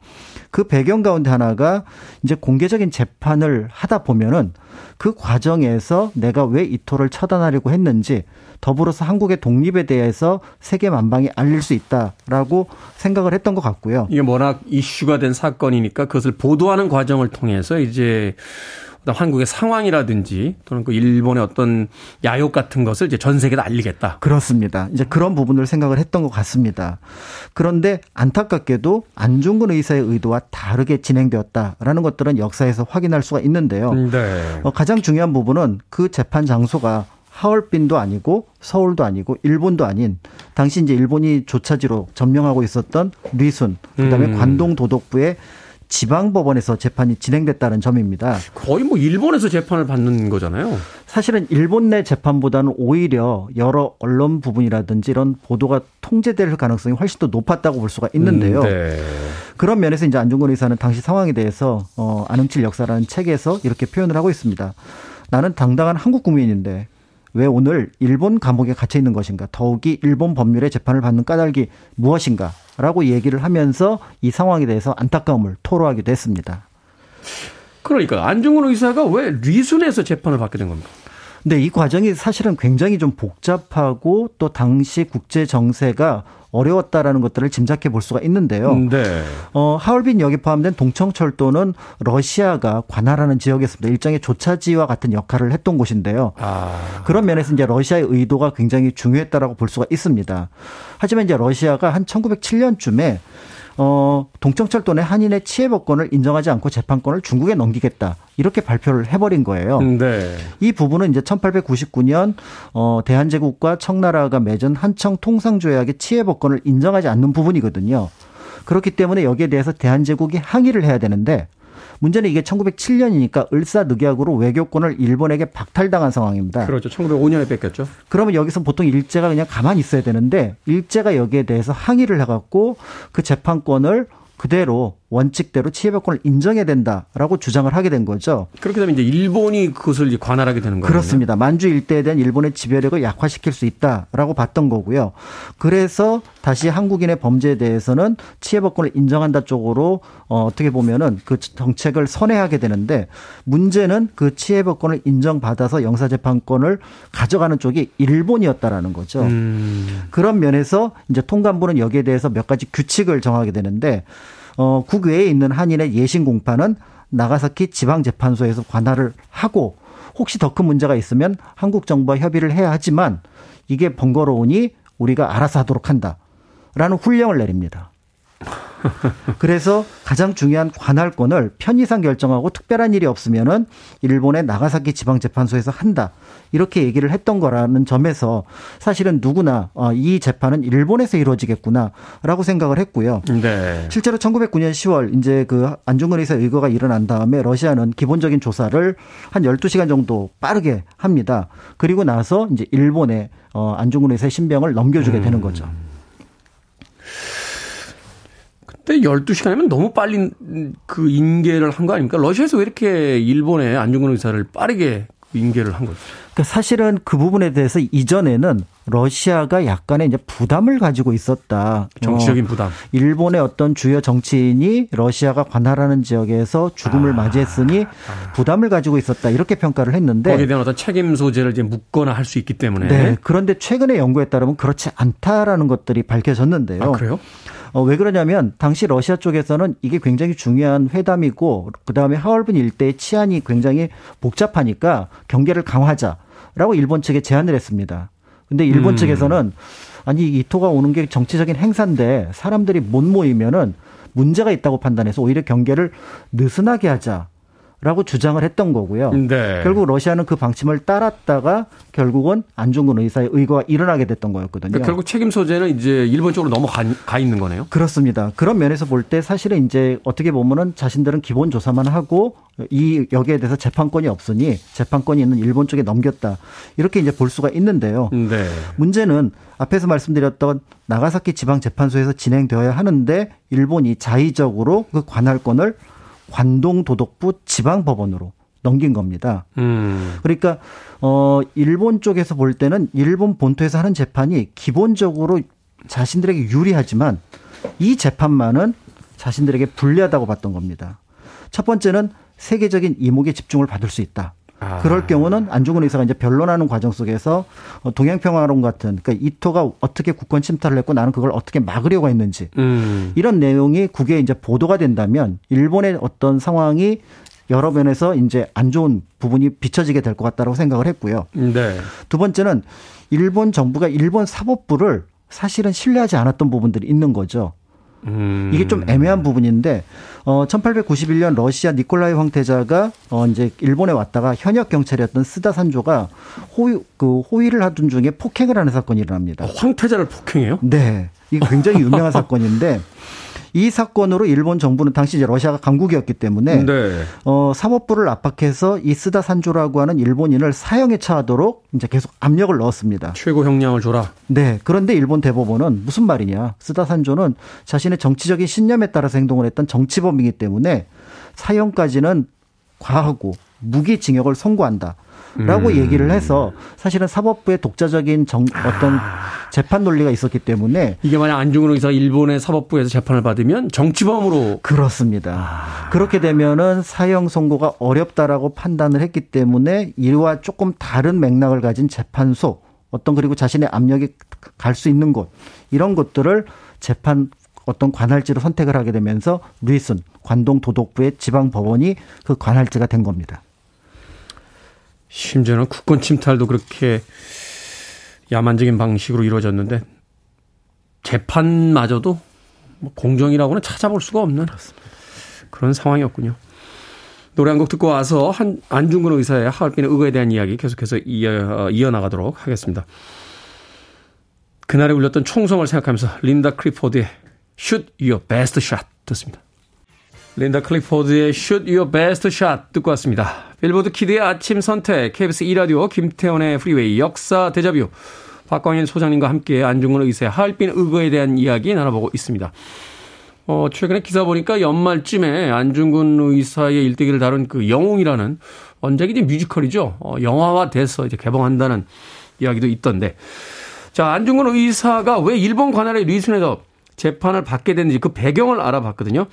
그 배경 가운데 하나가 이제 공개적인 재판을 하다 보면은 그 과정에서 내가 왜 이토를 처단하려고 했는지 더불어서 한국의 독립에 대해서 세계 만방에 알릴 수 있다라고 생각을 했던 것 같고요. 이게 워낙 이슈가 된 사건이니까 그것을 보도하는 과정을 통해서 이제 한국의 상황이라든지 또는 그 일본의 어떤 야욕 같은 것을 이제 전 세계에 알리겠다. 그렇습니다. 이제 그런 부분을 생각을 했던 것 같습니다. 그런데 안타깝게도 안중근 의사의 의도와 다르게 진행되었다라는 것들은 역사에서 확인할 수가 있는데요. 네. 어, 가장 중요한 부분은 그 재판 장소가 하얼빈도 아니고 서울도 아니고 일본도 아닌 당시 이제 일본이 조차지로 점령하고 있었던 리순 그다음에 음. 관동 도독부의 지방법원에서 재판이 진행됐다는 점입니다. 거의 뭐 일본에서 재판을 받는 거잖아요. 사실은 일본 내 재판보다는 오히려 여러 언론 부분이라든지 이런 보도가 통제될 가능성이 훨씬 더 높았다고 볼 수가 있는데요. 음, 네. 그런 면에서 이제 안중근 의사는 당시 상황에 대해서 어 안흥칠 역사라는 책에서 이렇게 표현을 하고 있습니다. 나는 당당한 한국 국민인데 왜 오늘 일본 감옥에 갇혀 있는 것인가? 더욱이 일본 법률의 재판을 받는 까닭이 무엇인가? 라고 얘기를 하면서 이 상황에 대해서 안타까움을 토로하기도 했습니다. 그러니까 안중근 의사가 왜 리순에서 재판을 받게 된 겁니까? 네, 이 과정이 사실은 굉장히 좀 복잡하고 또 당시 국제 정세가 어려웠다라는 것들을 짐작해 볼 수가 있는데요. 음, 네. 어, 하얼빈역에 포함된 동청철도는 러시아가 관할하는 지역이었습니다. 일종의 조차지와 같은 역할을 했던 곳인데요. 아. 그런 면에서 이제 러시아의 의도가 굉장히 중요했다라고 볼 수가 있습니다. 하지만 이제 러시아가 한 1907년쯤에 어, 동청철도 내 한인의 치해법권을 인정하지 않고 재판권을 중국에 넘기겠다. 이렇게 발표를 해버린 거예요. 네. 이 부분은 이제 1899년 어, 대한제국과 청나라가 맺은 한청 통상조약의 치해법권을 인정하지 않는 부분이거든요. 그렇기 때문에 여기에 대해서 대한제국이 항의를 해야 되는데 문제는 이게 1907년이니까 을사늑약으로 외교권을 일본에게 박탈당한 상황입니다. 그렇죠. 1905년에 뺏겼죠. 그러면 여기서 보통 일제가 그냥 가만히 있어야 되는데 일제가 여기에 대해서 항의를 해갖고 그 재판권을 그대로 원칙대로 치해법권을 인정해야 된다라고 주장을 하게 된 거죠. 그렇게 되면 이제 일본이 그것을 관할하게 되는 거예요. 그렇습니다. 만주 일대에 대한 일본의 지배력을 약화시킬 수 있다라고 봤던 거고요. 그래서 다시 한국인의 범죄에 대해서는 치해법권을 인정한다 쪽으로 어, 어떻게 보면은 그 정책을 선회하게 되는데 문제는 그 치해법권을 인정받아서 영사재판권을 가져가는 쪽이 일본이었다라는 거죠. 음. 그런 면에서 이제 통감부는 여기에 대해서 몇 가지 규칙을 정하게 되는데 어, 국외에 있는 한인의 예신 공판은 나가사키 지방재판소에서 관할을 하고 혹시 더 큰 문제가 있으면 한국 정부와 협의를 해야 하지만 이게 번거로우니 우리가 알아서 하도록 한다. 라는 훈령을 내립니다. 그래서 가장 중요한 관할권을 편의상 결정하고 특별한 일이 없으면은 일본의 나가사키 지방재판소에서 한다. 이렇게 얘기를 했던 거라는 점에서 사실은 누구나 어, 이 재판은 일본에서 이루어지겠구나라고 생각을 했고요. 네. 실제로 1909년 10월 이제 그 안중근 의사 의거가 일어난 다음에 러시아는 기본적인 조사를 한 12시간 정도 빠르게 합니다. 그리고 나서 이제 일본에 어 안중근 의사의 신병을 넘겨주게 되는 거죠. 음. 근데 12시간이면 너무 빨리 그 인계를 한 거 아닙니까? 러시아에서 왜 이렇게 일본의 안중근 의사를 빠르게 인계를 한 거죠. 그러니까 사실은 그 부분에 대해서 이전에는 러시아가 약간의 이제 부담을 가지고 있었다. 정치적인 어, 부담. 일본의 어떤 주요 정치인이 러시아가 관할하는 지역에서 죽음을 아, 맞이했으니 아. 부담을 가지고 있었다. 이렇게 평가를 했는데 거기에 대한 어떤 책임 소재를 이제 묻거나 할 수 있기 때문에. 네. 그런데 최근의 연구에 따르면 그렇지 않다라는 것들이 밝혀졌는데요. 아, 그래요? 어, 왜 그러냐면 당시 러시아 쪽에서는 이게 굉장히 중요한 회담이고 그다음에 하얼빈 일대의 치안이 굉장히 복잡하니까 경계를 강화하자라고 일본 측에 제안을 했습니다. 근데 일본 음. 측에서는 아니 이토가 오는 게 정치적인 행사인데 사람들이 못 모이면은 문제가 있다고 판단해서 오히려 경계를 느슨하게 하자. 라고 주장을 했던 거고요. 네. 결국 러시아는 그 방침을 따랐다가 결국은 안중근 의사의 의거가 일어나게 됐던 거였거든요. 그러니까 결국 책임 소재는 이제 일본 쪽으로 넘어가 가 있는 거네요. 그렇습니다. 그런 면에서 볼 때 사실은 이제 어떻게 보면은 자신들은 기본 조사만 하고 이 여기에 대해서 재판권이 없으니 재판권이 있는 일본 쪽에 넘겼다. 이렇게 이제 볼 수가 있는데요. 네. 문제는 앞에서 말씀드렸던 나가사키 지방 재판소에서 진행되어야 하는데 일본이 자의적으로 그 관할권을 관동도덕부 지방법원으로 넘긴 겁니다. 음. 그러니까 어 일본 쪽에서 볼 때는 일본 본토에서 하는 재판이 기본적으로 자신들에게 유리하지만 이 재판만은 자신들에게 불리하다고 봤던 겁니다. 첫 번째는 세계적인 이목에 집중을 받을 수 있다. 아. 그럴 경우는 안중근 의사가 이제 변론하는 과정 속에서 어, 동양평화론 같은 그러니까 이토가 어떻게 국권 침탈을 했고 나는 그걸 어떻게 막으려고 했는지 음. 이런 내용이 국외에 이제 보도가 된다면 일본의 어떤 상황이 여러 면에서 이제 안 좋은 부분이 비춰지게 될 것 같다고 생각을 했고요. 네. 두 번째는 일본 정부가 일본 사법부를 사실은 신뢰하지 않았던 부분들이 있는 거죠. 음. 이게 좀 애매한 부분인데 어 1891년 러시아 니콜라이 황태자가 어 이제 일본에 왔다가 현역 경찰이었던 스다 산조가 호위 그 호위를 하던 중에 폭행을 하는 사건이 일어납니다. 어, 황태자를 폭행해요? 네. 이게 굉장히 유명한 사건인데 이 사건으로 일본 정부는 당시 이제 러시아가 강국이었기 때문에 네. 어, 사법부를 압박해서 이 스다 산조라고 하는 일본인을 사형에 처하도록 이제 계속 압력을 넣었습니다. 최고 형량을 줘라. 네. 그런데 일본 대법원은 무슨 말이냐? 스다 산조는 자신의 정치적인 신념에 따라서 행동을 했던 정치범이기 때문에 사형까지는 과하고 무기징역을 선고한다. 라고 음. 얘기를 해서 사실은 사법부의 독자적인 정, 어떤 아. 재판 논리가 있었기 때문에 이게 만약 안중근 의사 일본의 사법부에서 재판을 받으면 정치범으로 그렇습니다. 아. 그렇게 되면은 사형 선고가 어렵다라고 판단을 했기 때문에 이와 조금 다른 맥락을 가진 재판소 어떤 그리고 자신의 압력이 갈 수 있는 곳 이런 것들을 재판 어떤 관할지로 선택을 하게 되면서 루이슨 관동 도독부의 지방 법원이 그 관할지가 된 겁니다. 심지어는 국권 침탈도 그렇게 야만적인 방식으로 이루어졌는데 재판마저도 뭐 공정이라고는 찾아볼 수가 없는 그런 상황이었군요. 노래 한 곡 듣고 와서 한 안중근 의사의 하얼빈의 의거에 대한 이야기 계속해서 이어, 이어나가도록 하겠습니다. 그날에 울렸던 총성을 생각하면서 린다 클리포드의 Shoot Your Best Shot 듣습니다. 린다 클리포드의 Shoot Your Best Shot 듣고 왔습니다. 빌보드 키드의 아침 선택, KBS 2라디오, 김태훈의 프리웨이, 역사 데자뷰, 박광일 소장님과 함께 안중근 의사의 하얼빈 의거에 대한 이야기 나눠보고 있습니다. 어, 최근에 기사 보니까 연말쯤에 안중근 의사의 일대기를 다룬 그 영웅이라는 원작이 이제 뮤지컬이죠. 어, 영화화 돼서 이제 개봉한다는 이야기도 있던데. 자, 안중근 의사가 왜 일본 관할의 리순에서 재판을 받게 됐는지 그 배경을 알아봤거든요.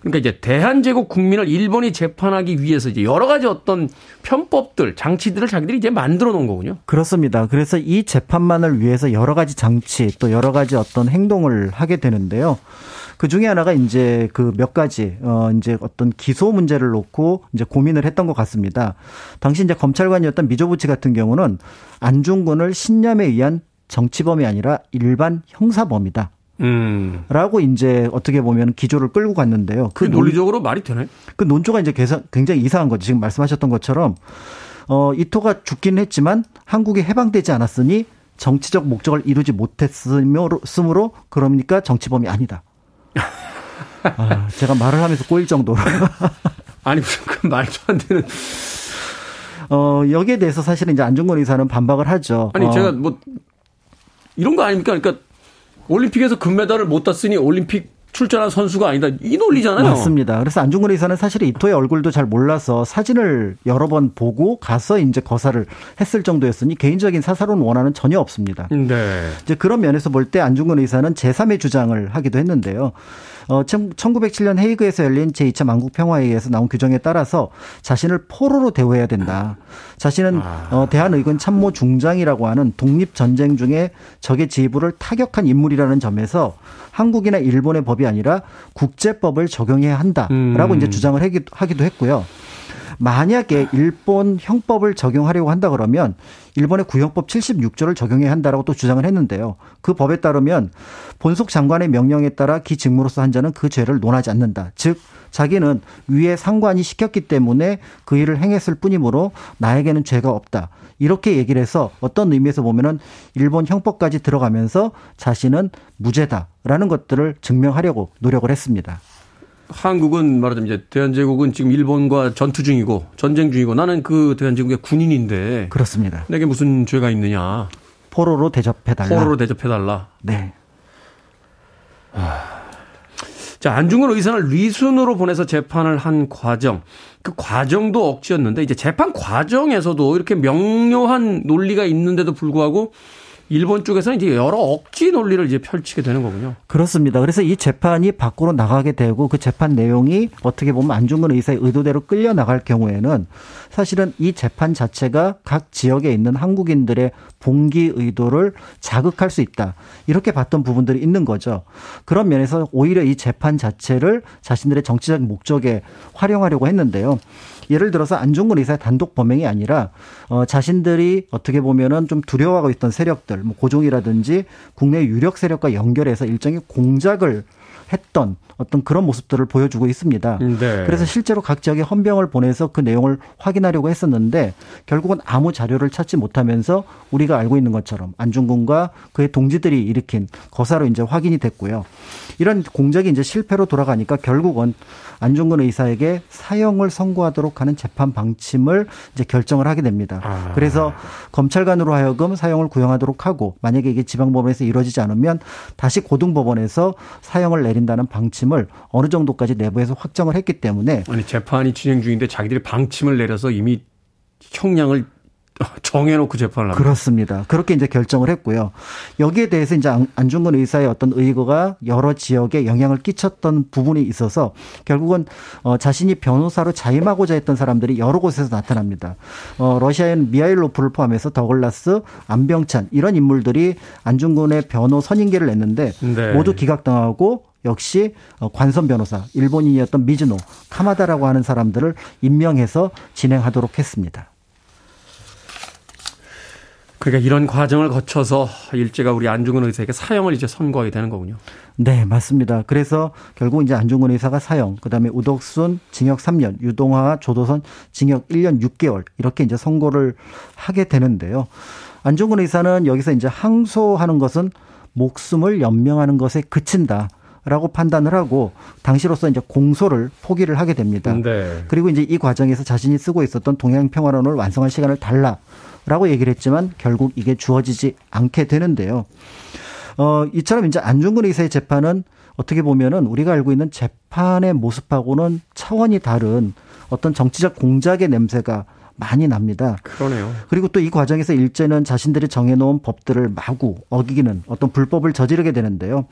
그러니까 이제 대한제국 국민을 일본이 재판하기 위해서 이제 여러 가지 어떤 편법들, 장치들을 자기들이 이제 만들어 놓은 거군요. 그렇습니다. 그래서 이 재판만을 위해서 여러 가지 장치 또 여러 가지 어떤 행동을 하게 되는데요. 그 중에 하나가 이제 그 몇 가지 어 이제 어떤 기소 문제를 놓고 이제 고민을 했던 것 같습니다. 당시 이제 검찰관이었던 미조부치 같은 경우는 안중근을 신념에 의한 정치범이 아니라 일반 형사범이다. 음. 라고 이제 어떻게 보면 기조를 끌고 갔는데요. 그 논리적으로 말이 되나요? 그 논조가 이제 굉장히 이상한 거죠. 지금 말씀하셨던 것처럼 어 이토가 죽긴 했지만 한국이 해방되지 않았으니 정치적 목적을 이루지 못했으므로 그러니까 정치범이 아니다. 아, 제가 말을 하면서 꼬일 정도로. 아니 무슨 그 말도 안 되는. 어 여기에 대해서 사실은 이제 안중근 의사는 반박을 하죠. 아니 어. 제가 뭐 이런 거 아닙니까? 그러니까 올림픽에서 금메달을 못 땄으니 올림픽 출전한 선수가 아니다. 이 논리잖아요. 맞습니다. 그래서 안중근 의사는 사실 이토의 얼굴도 잘 몰라서 사진을 여러 번 보고 가서 이제 거사를 했을 정도였으니 개인적인 사사로운 원한은 전혀 없습니다. 네. 이제 그런 면에서 볼 때 안중근 의사는 제3의 주장을 하기도 했는데요. 어, 1907년 헤이그에서 열린 제2차 만국 평화회의에서 나온 규정에 따라서 자신을 포로로 대우해야 된다. 자신은 아. 어, 대한의군 참모 중장이라고 하는 독립 전쟁 중에 적의 지휘부를 타격한 인물이라는 점에서 한국이나 일본의 법이 아니라 국제법을 적용해야 한다라고 음. 이제 주장을 하기도 했고요. 만약에 일본 형법을 적용하려고 한다 그러면 일본의 구형법 76조를 적용해야 한다라고 또 주장을 했는데요. 그 법에 따르면 본속 장관의 명령에 따라 기 직무로서 한 자는 그 죄를 논하지 않는다. 즉 자기는 위에 상관이 시켰기 때문에 그 일을 행했을 뿐이므로 나에게는 죄가 없다. 이렇게 얘기를 해서 어떤 의미에서 보면은 일본 형법까지 들어가면서 자신은 무죄다라는 것들을 증명하려고 노력을 했습니다. 한국은 말하자면 이제 대한제국은 지금 일본과 전투 중이고 전쟁 중이고 나는 그 대한제국의 군인인데 그렇습니다. 내게 무슨 죄가 있느냐? 포로로 대접해 달라. 포로로 대접해 달라. 네. 자, 안중근 의사를 리순으로 보내서 재판을 한 과정. 그 과정도 억지였는데 이제 재판 과정에서도 이렇게 명료한 논리가 있는데도 불구하고 일본 쪽에서는 이제 여러 억지 논리를 이제 펼치게 되는 거군요. 그렇습니다. 그래서 이 재판이 밖으로 나가게 되고 그 재판 내용이 어떻게 보면 안중근 의사의 의도대로 끌려 나갈 경우에는 사실은 이 재판 자체가 각 지역에 있는 한국인들의 봉기 의도를 자극할 수 있다. 이렇게 봤던 부분들이 있는 거죠. 그런 면에서 오히려 이 재판 자체를 자신들의 정치적 목적에 활용하려고 했는데요. 예를 들어서 안중근 의사의 단독 범행이 아니라 어 자신들이 어떻게 보면은 좀 두려워하고 있던 세력들, 뭐 고종이라든지 국내 유력 세력과 연결해서 일종의 공작을 했던 어떤 그런 모습들을 보여주고 있습니다. 네. 그래서 실제로 각 지역에 헌병을 보내서 그 내용을 확인하려고 했었는데 결국은 아무 자료를 찾지 못하면서 우리가 알고 있는 것처럼 안중근과 그의 동지들이 일으킨 거사로 이제 확인이 됐고요. 이런 공작이 이제 실패로 돌아가니까 결국은 안중근 의사에게 사형을 선고하도록 하는 재판 방침을 이제 결정을 하게 됩니다. 아. 그래서 검찰관으로 하여금 사형을 구형하도록 하고 만약에 이게 지방법원에서 이루어지지 않으면 다시 고등법원에서 사형을 내 린다는 방침을 어느 정도까지 내부에서 확정을 했기 때문에 아니 재판이 진행 중인데 자기들이 방침을 내려서 이미 형량을 정해놓고 재판을 합니다. 그렇습니다. 그렇게 이제 결정을 했고요. 여기에 대해서 이제 안중근 의사의 어떤 의거가 여러 지역에 영향을 끼쳤던 부분이 있어서 결국은 어 자신이 변호사로 자임하고자 했던 사람들이 여러 곳에서 나타납니다. 어 러시아인 미하일로프를 포함해서 더글라스, 안병찬 이런 인물들이 안중근의 변호 선임계를 냈는데 네. 모두 기각당하고 역시 어, 관선 변호사 일본인이었던 미즈노 카마다라고 하는 사람들을 임명해서 진행하도록 했습니다. 그러니까 이런 과정을 거쳐서 일제가 우리 안중근 의사에게 사형을 이제 선고하게 되는 거군요. 네, 맞습니다. 그래서 결국 이제 안중근 의사가 사형, 그다음에 우덕순 징역 3년, 유동화, 조도선 징역 1년 6개월 이렇게 이제 선고를 하게 되는데요. 안중근 의사는 여기서 이제 항소하는 것은 목숨을 연명하는 것에 그친다. 라고 판단을 하고 당시로서 이제 공소를 포기를 하게 됩니다. 네. 그리고 이제 이 과정에서 자신이 쓰고 있었던 동양평화론을 완성할 시간을 달라 라고 얘기를 했지만 결국 이게 주어지지 않게 되는데요. 어, 이처럼 이제 안중근 의사의 재판은 어떻게 보면은 우리가 알고 있는 재판의 모습하고는 차원이 다른 어떤 정치적 공작의 냄새가 많이 납니다. 그러네요. 그리고 또 이 과정에서 일제는 자신들이 정해놓은 법들을 마구 어기는 어떤 불법을 저지르게 되는데요.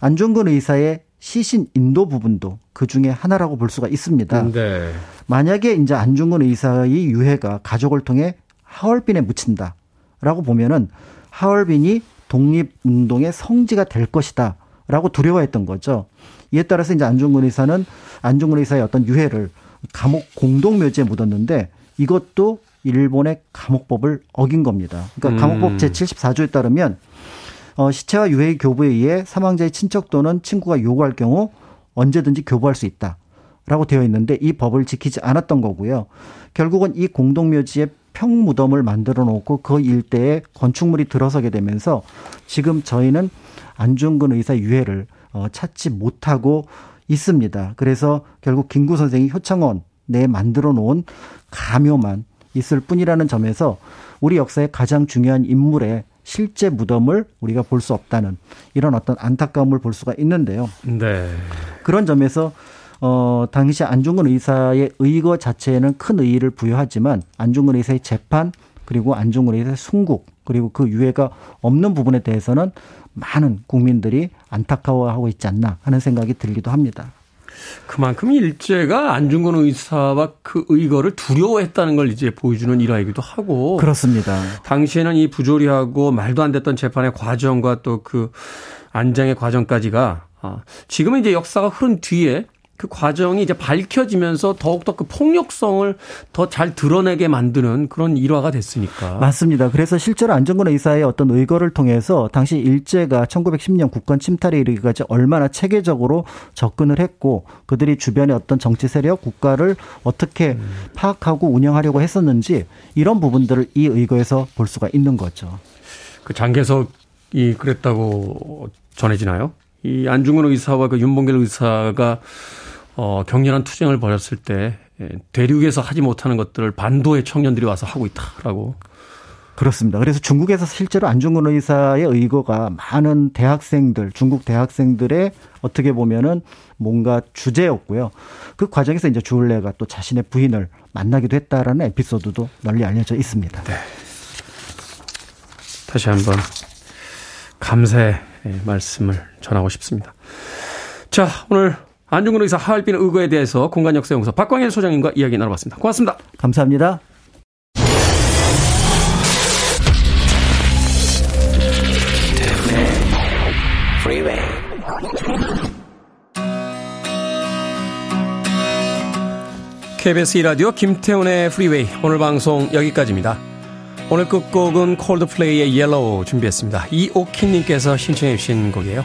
안중근 의사의 시신 인도 부분도 그 중에 하나라고 볼 수가 있습니다. 네. 만약에 이제 안중근 의사의 유해가 가족을 통해 하얼빈에 묻힌다라고 보면은 하얼빈이 독립운동의 성지가 될 것이다. 라고 두려워했던 거죠. 이에 따라서 이제 안중근 의사는 안중근 의사의 어떤 유해를 감옥 공동묘지에 묻었는데 이것도 일본의 감옥법을 어긴 겁니다. 그러니까 음. 감옥법 제74조에 따르면 어, 시체와 유해의 교부에 의해 사망자의 친척 또는 친구가 요구할 경우 언제든지 교부할 수 있다. 라고 되어 있는데 이 법을 지키지 않았던 거고요. 결국은 이 공동묘지에 평무덤을 만들어 놓고 그 일대에 건축물이 들어서게 되면서 지금 저희는 안중근 의사 유해를 어, 찾지 못하고 있습니다. 그래서 결국 김구 선생이 효창원 내 만들어 놓은 가묘만 있을 뿐이라는 점에서 우리 역사의 가장 중요한 인물의 실제 무덤을 우리가 볼 수 없다는 이런 어떤 안타까움을 볼 수가 있는데요. 네. 그런 점에서 어, 당시 안중근 의사의 의거 자체에는 큰 의의를 부여하지만 안중근 의사의 재판 그리고 안중근 의사의 순국 그리고 그 유해가 없는 부분에 대해서는 많은 국민들이 안타까워하고 있지 않나 하는 생각이 들기도 합니다. 그만큼 일제가 안중근 의사와 그 의거를 두려워했다는 걸 이제 보여주는 일화이기도 하고. 그렇습니다. 당시에는 이 부조리하고 말도 안 됐던 재판의 과정과 또 그 안장의 과정까지가 아, 지금은 이제 역사가 흐른 뒤에 그 과정이 이제 밝혀지면서 더욱더 그 폭력성을 더 잘 드러내게 만드는 그런 일화가 됐으니까. 맞습니다. 그래서 실제로 안정근 의사의 어떤 의거를 통해서 당시 일제가 1910년 국권 침탈에 이르기까지 얼마나 체계적으로 접근을 했고 그들이 주변의 어떤 정치 세력, 국가를 어떻게 음. 파악하고 운영하려고 했었는지 이런 부분들을 이 의거에서 볼 수가 있는 거죠. 그 장개석이 그랬다고 전해지나요? 이 안중근 의사와 그 윤봉길 의사가 어, 격렬한 투쟁을 벌였을 때 예, 대륙에서 하지 못하는 것들을 반도의 청년들이 와서 하고 있다라고. 그렇습니다. 그래서 중국에서 실제로 안중근 의사의 의거가 많은 대학생들, 중국 대학생들의 어떻게 보면은 뭔가 주제였고요. 그 과정에서 이제 주울레가 또 자신의 부인을 만나기도 했다라는 에피소드도 널리 알려져 있습니다. 네. 다시 한번 감사의 말씀을 전하고 싶습니다. 자, 오늘 안중근 의사 하얼빈 의거에 대해서 공간역사연구소 박광일 소장님과 이야기 나눠봤습니다. 고맙습니다. 감사합니다. KBS 이라디오 김태훈의 프리웨이 오늘 방송 여기까지입니다. 오늘 끝곡은 콜드플레이의 Yellow 준비했습니다. 이오키님께서 신청해 주신 곡이에요.